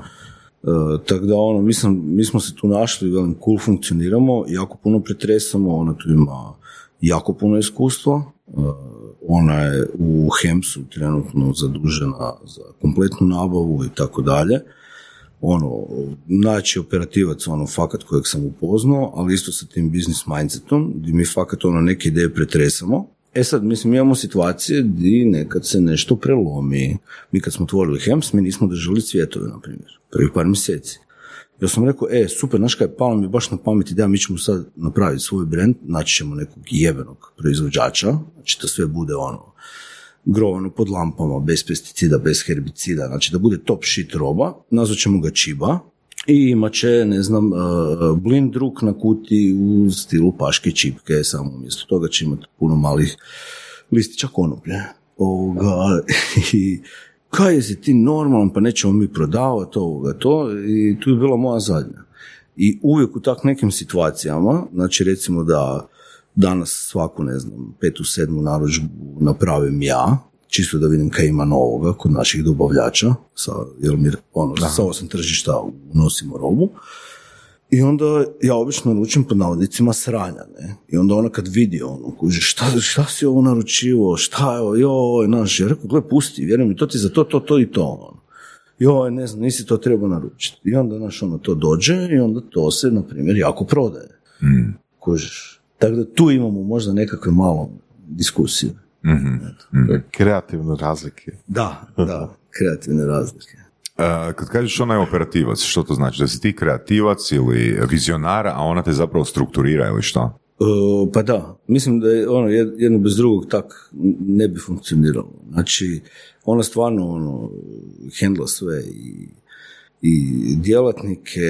tako da ono, mi, sam, mi smo se tu našli, velim, cool funkcioniramo, jako puno pretresamo, ona tu ima jako puno iskustva, e, ona je u Hemsu trenutno zadužena za kompletnu nabavu i tako dalje. Ono, znači operativac, ono, fakat kojeg sam upoznao, ali isto sa tim business mindsetom, gdje mi fakat ono neke ideje pretresamo. E sad, mislim, imamo situacije gdje nekad se nešto prelomi. Mi kad smo otvorili Hems, mi nismo držali cvjetove, na primjer, prvi par mjeseci. Ja sam rekao, e, super, znaš kaj, palo mi baš na pamet ideja, mi ćemo sad napraviti svoj brand, naći ćemo nekog jebenog proizvođača, znači da sve bude ono, grovano pod lampama, bez pesticida, bez herbicida, znači da bude top shit roba, nazvat ćemo ga Čiba i imat će, ne znam, uh, blind druk na kuti u stilu paške čipke, samo umjesto toga će imati puno malih listića konoplje. Ovoga, i kaj si ti normalan, pa nećemo mi prodavati ovoga to i tu je bila moja zadnja. I uvijek u tak nekim situacijama, znači recimo da danas svaku, ne znam, petu, sedmu narudžbu napravim ja, čisto da vidim kaj ima novoga kod naših dobavljača, sa, jer mi ono, sa osam tržišta unosimo robu, i onda ja obično naručim pod navodnicima sranja, ne? I onda ona kad vidi ono, kuže, šta, šta si ovo naručivo, šta je ovo, joj, naš, ja rekao, gle, pusti, vjerujem mi, to ti za to, to, to i to, ono. Joj, ne znam, nisi to trebao naručiti. I onda, naš, ono, to dođe i onda to se, na primjer, jako prodaje. Mm. Kužiš. Tako da tu imamo možda nekakve malo diskusije.
Kreativne razlike.
Da, da, kreativne razlike.
Uh, kad kažeš ona je operativac, što to znači? Da si ti kreativac ili vizionara, a ona te zapravo strukturira ili što?
Uh, pa da, mislim da je ono jed- jedno bez drugog tak ne bi funkcioniralo. Znači, ona stvarno ono, hendla sve i, i djelatnike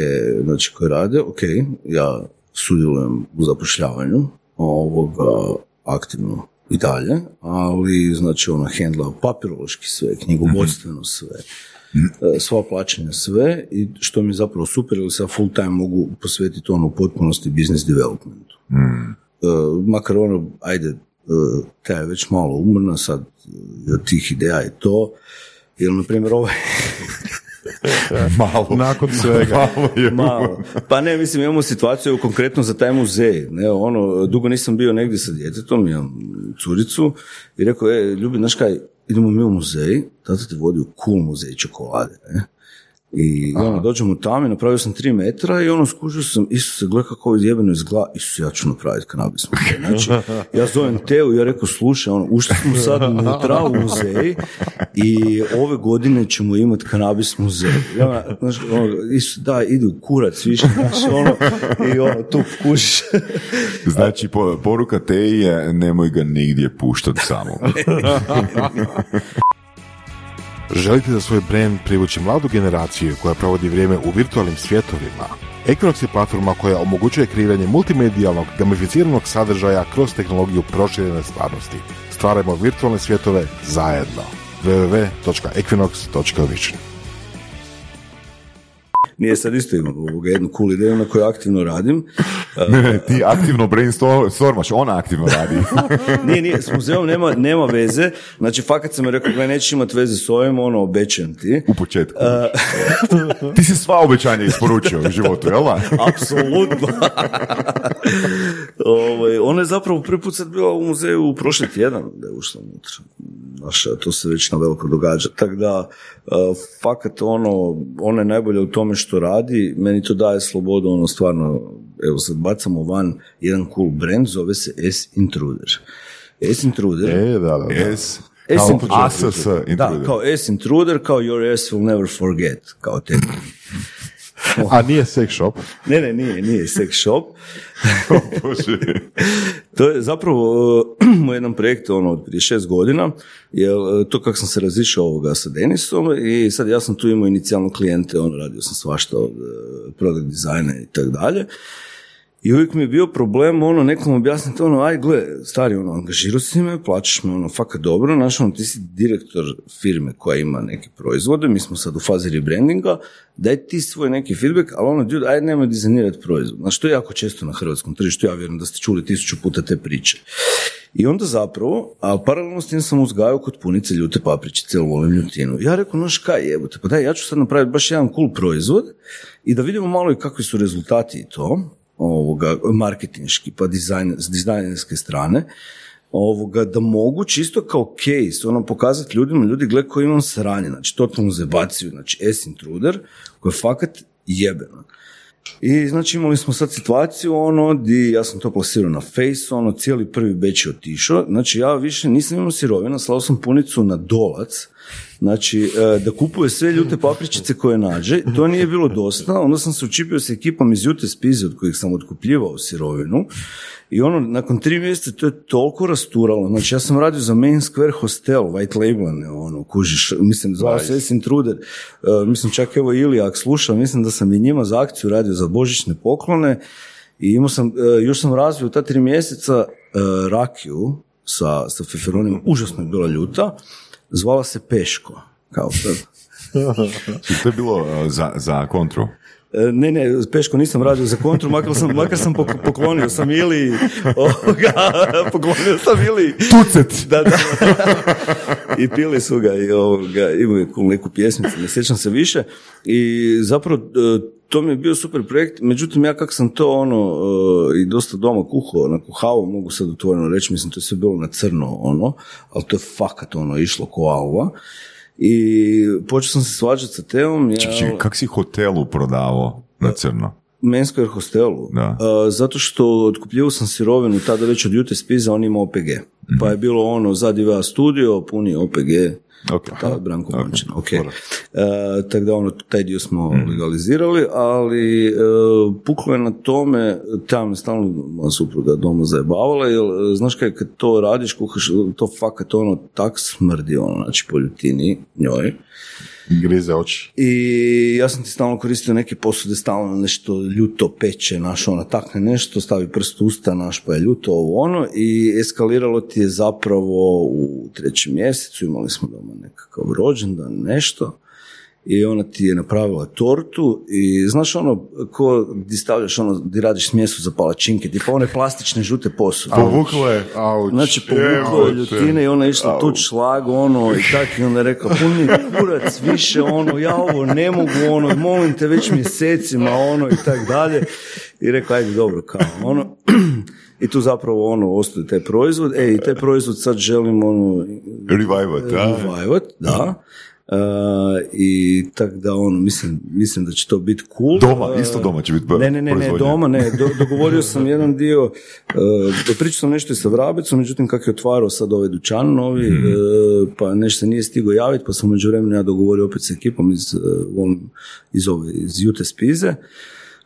znači, koji rade, ok, ja sudjelujem u zapošljavanju ovoga aktivno i dalje, ali znači ona hendla papirološki sve, knjigovodstveno sve, e, sva plaćanja sve i što mi je zapravo super, jer se ja full time mogu posvetiti ono u potpunosti business developmentu. E, makar ono, ajde, e, ta je već malo umrna sad od tih ideja i to, jer na primjer ovaj
Malo.
Nakon svega.
Malo je
Malo. Pa ne, mislim, imamo situaciju konkretno za taj muzej. Ne, ono, dugo nisam bio negdje sa djetetom, imam curicu i rekao, e, ljubi, znaš kaj, idemo mi u muzej, tata te vodi u cool muzej čokolade, ne? I ono, dođemo tamo i napravio sam tri metra i ono, skužio sam, Isuse, gle kako ovo izjebeno izgleda, Isuse, ja ću napraviti kanabis. Znači, ja zovem Teo i ja rekao, slušaj, ono, ušli smo sad unutra u muzej i ove godine ćemo imati kanabis muzej. Ona, znaš, ono, Isuse, da, idu kurac više, znaš, ono, i ono, tu kužiš.
Znači, po- poruka te je nemoj ga nigdje puštati samo.
Želite za svoj brand privući mladu generaciju koja provodi vrijeme u virtualnim svjetovima? Equinox je platforma koja omogućuje kreiranje multimedijalnog, gamificiranog sadržaja kroz tehnologiju proširene stvarnosti. Stvarajmo virtualne svjetove zajedno. www.equinox.vision
Nije sad isto imam ovoga jednu cool ideju na kojoj aktivno radim.
ne, ne, ti aktivno brainstormaš, ona aktivno radi.
nije, nije, s muzeom nema, nema veze. Znači, fakat sam rekao, gledaj, nećeš imati veze s ovim, ono, obećam ti.
U početku. ti si sva obećanja isporučio u životu, jel da?
Apsolutno. Ovaj, ona je zapravo prvi put sad bila u muzeju prošli tjedan da je ušla unutra. Znaš, to se već na veliko događa. Tako da, uh, fakat ono, ona je najbolja u tome što radi, meni to daje slobodu, ono stvarno, evo sad bacamo van jedan cool brand, zove se S-Intruder. S-Intruder,
E, da, da, da.
S,
S
kao
intruder.
ASS
da,
intruder.
kao S-Intruder, kao your ass will never forget, kao te.
A nije sex shop.
Ne, ne, nije, nije sex shop. To je zapravo uh, moj jedan projekt ono, od prije šest godina, jer uh, to kako sam se razišao ovoga sa Denisom i sad ja sam tu imao inicijalno klijente, on radio sam svašta od uh, product dizajna i tako dalje. I uvijek mi je bio problem ono nekom objasniti ono, aj gle, stari ono, angažirao si me, plaćaš me ono, fakat dobro, znaš ono, ti si direktor firme koja ima neke proizvode, mi smo sad u fazi rebrandinga, daj ti svoj neki feedback, ali ono, dude, aj nemoj dizajnirati proizvod. Znaš, to je jako često na hrvatskom tržištu, ja vjerujem da ste čuli tisuću puta te priče. I onda zapravo, a paralelno s tim sam uzgajao kod punice ljute papričice, ili volim ljutinu. Ja rekao, no kaj jebote, pa daj, ja ću sad napraviti baš jedan cool proizvod i da vidimo malo i kakvi su rezultati i to, ovoga, marketinški, pa dizajn, s dizajnerske strane, ovoga, da mogu čisto kao case, ono, pokazati ljudima, ljudi, gle koji imam sranje, znači, totalnu zebaciju, znači, S-intruder, koji je fakat jebeno. I znači imali smo sad situaciju ono di ja sam to plasirao na face, ono cijeli prvi beč je otišao, znači ja više nisam imao sirovina, slao sam punicu na dolac, znači e, da kupuje sve ljute papričice koje nađe, to nije bilo dosta, onda sam se učipio s ekipom iz Jute Spize od kojih sam otkupljivao sirovinu. I ono, nakon tri mjeseca to je toliko rasturalo. Znači, ja sam radio za Main Square Hostel, white labelane, ono, kužiš, mislim, zvao se S Intruder, uh, mislim, čak evo Ilijak sluša, mislim da sam i njima za akciju radio za božićne poklone. I imao sam, uh, još sam razvio ta tri mjeseca uh, rakiju sa, sa feferonima, užasno je bila ljuta, zvala se Peško, kao sad.
To je bilo uh, za, za kontru.
E, Ne, ne, Peško nisam radio za kontru, makar sam, makar sam pok- poklonio sam ili, ovoga, poklonio sam ili...
Tucet!
Da, da. I pili su ga i ovoga, imaju cool neku pjesmicu, ne sjećam se više. I zapravo e, to mi je bio super projekt, međutim ja kak sam to ono e, i dosta doma kuhao, na kuhao, mogu sad otvoreno reći, mislim to je sve bilo na crno ono, ali to je fakat ono išlo ko auva. I počeo sam se svađati sa Teom. Ja,
Čekaj, čekaj, kak si hotelu prodavao na crno?
Menskoj hostelu.
Da.
Uh, zato što otkupljivao sam sirovinu tada već od Jute Spiza, on ima OPG. Pa je bilo ono za DVA studio, puni OPG,
Ok.
ta Branko
Ok,
Mančina, ok.
dobro.
Uh, tako da ono, taj dio smo
Mhm.
legalizirali, ali uh, puklo je na tome, tam je stalno moja supruga doma zajebavala, jer uh, znaš kaj, kad to radiš, kuhaš, to fakat ono tak smrdi, ono, znači po ljutini njoj.
Grize oči.
I ja sam ti stalno koristio neke posude, stalno nešto ljuto peče, naš ono takne nešto, stavi prst usta, naš pa je ljuto ovo ono i eskaliralo ti je zapravo u trećem mjesecu, imali smo doma nekakav rođendan, nešto i ona ti je napravila tortu i znaš ono, ko di stavljaš ono, di radiš smjesu za palačinke, tipa one plastične žute posude.
Povuklo je. Auć.
Znači, povuklo je ljutine i ona je išla tuč šlag, ono, i tak, i onda je rekla, pun mi je kurac više, ono, ja ovo ne mogu, ono, molim te već mjesecima, ono, i tak dalje. I rekla, ajde, dobro, kao, ono, i tu zapravo, ono, ostaje taj proizvod, e, i taj proizvod sad želim, ono,
Revivat, da?
revivat, da. E, I tak da ono, mislim, mislim da će to biti cool.
Doma,
E,
isto doma će biti
Ne, ne, ne, ne, doma ne, Do- dogovorio sam jedan dio, uh, pričao sam nešto i sa Vrabecom, međutim kako je otvarao sad ovaj dućan novi,
Mhm.
e, pa nešto se nije stigao javiti, pa sam među vremenu ja dogovorio opet sa ekipom iz, e, iz, ove, iz Jute Spize,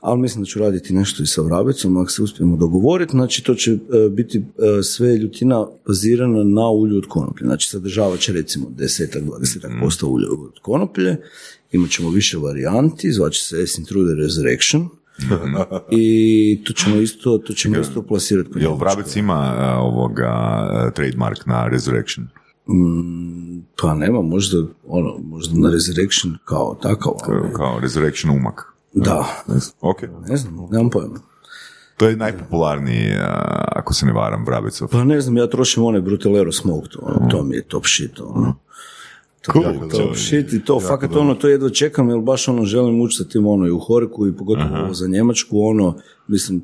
ali mislim da ću raditi nešto i sa Vrabecom, ako se uspijemo dogovoriti, znači to će e, biti e, sve ljutina bazirana na ulju od konoplje, znači sadržavat će recimo 10-20% posto ulja od konoplje, imat ćemo više varijanti, zvaće se S Intruder Resurrection, i to ćemo isto, to ćemo isto plasirati
Jel. Vrabec ima uh, ovoga uh, trademark na Resurrection?
Mm, pa nema, možda, ono, možda na Resurrection kao takav,
Kao, kao Resurrection umak.
Da,
Ok.
ne znam, nemam pojma.
To je najpopularniji, ako se ne varam, Vrabecov.
Pa ne znam, ja trošim onaj Brutellero Smoked, ono, to mi je top shit, ono. To
Cool,
je top shit i to, fakat ono, to jedva čekam, jer baš ono, želim ući sa tim ono i u Horiku i pogotovo ovo za Njemačku, ono, mislim,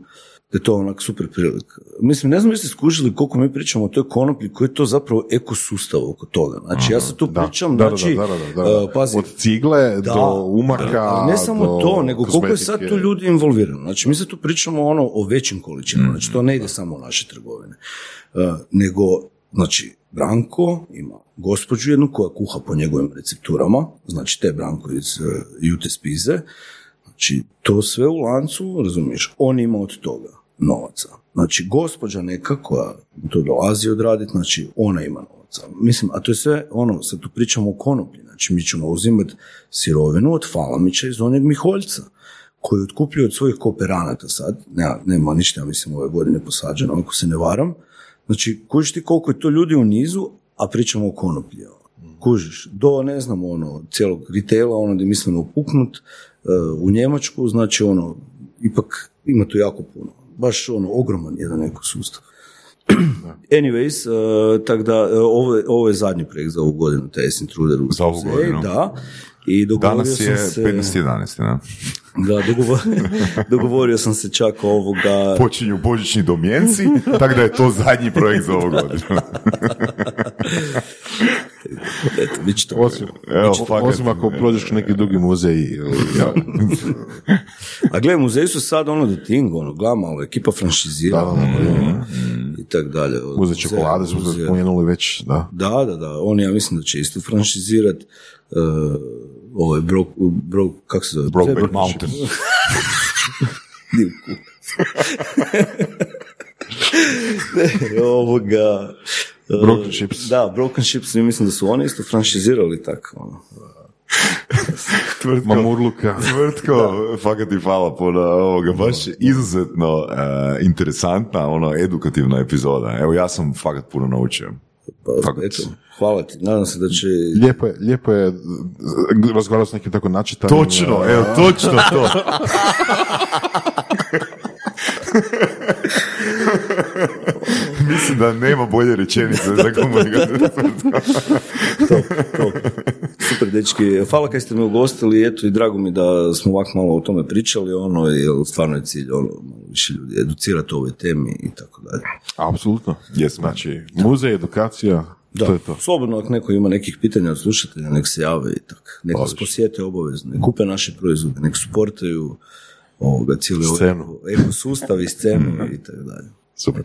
je to onak super prilika. Mislim, ne znam jeste skužili koliko mi pričamo o toj konoplji, koji je to zapravo ekosustav oko toga. Znači, ja se tu pričam,
Da, da,
znači,
da, da, da, da.
uh, pazi,
Od cigle
Da,
do umaka.
ne samo
do
to, nego koliko je sad tu ljudi involvirano. Znači, mi se tu pričamo ono o većim količinama, znači to ne ide samo u naše trgovine. Uh, nego, znači, Branko ima gospođu jednu koja kuha po njegovim recepturama, znači te Branko iz uh, Jute Spize, znači to sve u lancu, razumiješ, on ima od toga novaca. Znači, gospođa neka koja to dolazi odraditi, znači ona ima novaca. Mislim, a to je sve, ono, sad tu pričamo o konoplji, znači mi ćemo uzimati sirovinu od Falamića iz onog Miholjca, koji otkupljuju od svojih kooperanata sad, nema, nema ništa, ja mislim, ove godine posađeno, ako se ne varam, znači, kužiš ti koliko je to ljudi u nizu, a pričamo o konoplji. ono. Kužiš, do, ne znam, ono, cijelog retaila, ono, gdje mislimo upuknut, u Njemačku, znači, ono, ipak ima tu jako puno. Baš, ono, ogroman jedan ekosustav. Anyways, uh, tako da, uh, ovo, je, ovo je zadnji projekt za ovu godinu, taj Intruder u
Za ovu godinu.
Da. I
Danas je
sam se...
15.11. Da?
Da, dogovorio, dogovorio sam se čak ovoga...
Počinju božićni domjenci, tako da je to zadnji projekt za ovu godinu.
Eto, bit će to.
Osim,
Evo,
osim-
fakat.
osim ako prođeš u neki drugi muzej.
A gledaj, muzeji su sad ono the thing, ono, gledaj malo, ekipa franšizira,
Da, da, da,
ono, i tak dalje.
Muzej čokolade smo
Muzej-
spomenuli već, da.
Da, da, da, oni ja mislim da će isto franšizirat uh, ovo je Broke, Broke, kako se zove?
Brokeback Mountain.
Nije u ku- Ne, ovoga... uh,
Broken Ships.
Da, Broken Ships, ja mislim da su oni isto franšizirali tako, ono.
Mamurluka.
Tvrtko, fakat ti hvala puno ovoga, baš izuzetno e, interesantna, ono, edukativna epizoda. Evo, ja sam fakat puno naučio.
Pa, eto, hvala ti, nadam se da će...
Lijepo je, lijepo je uh, razgovarati s nekim tako načitanim.
Točno,
uh,
evo, točno to. Mislim da nema bolje rečenice za komunikaciju.
Super, dečki. Hvala kaj ste me ugostili, eto i drago mi da smo ovako malo o tome pričali, ono, jer stvarno je cilj, ono, malo više ljudi educirati o ovoj temi i tako dalje.
Apsolutno. Znači, muzej, edukacija, to je to.
Slobodno ako neko ima nekih pitanja od slušatelja, nek se jave i tako. Nek nas posjete obavezno, nek kupe naše proizvode, nek suportaju ovoga cijeli ovaj ekosustav i scenu i tako dalje.
Super.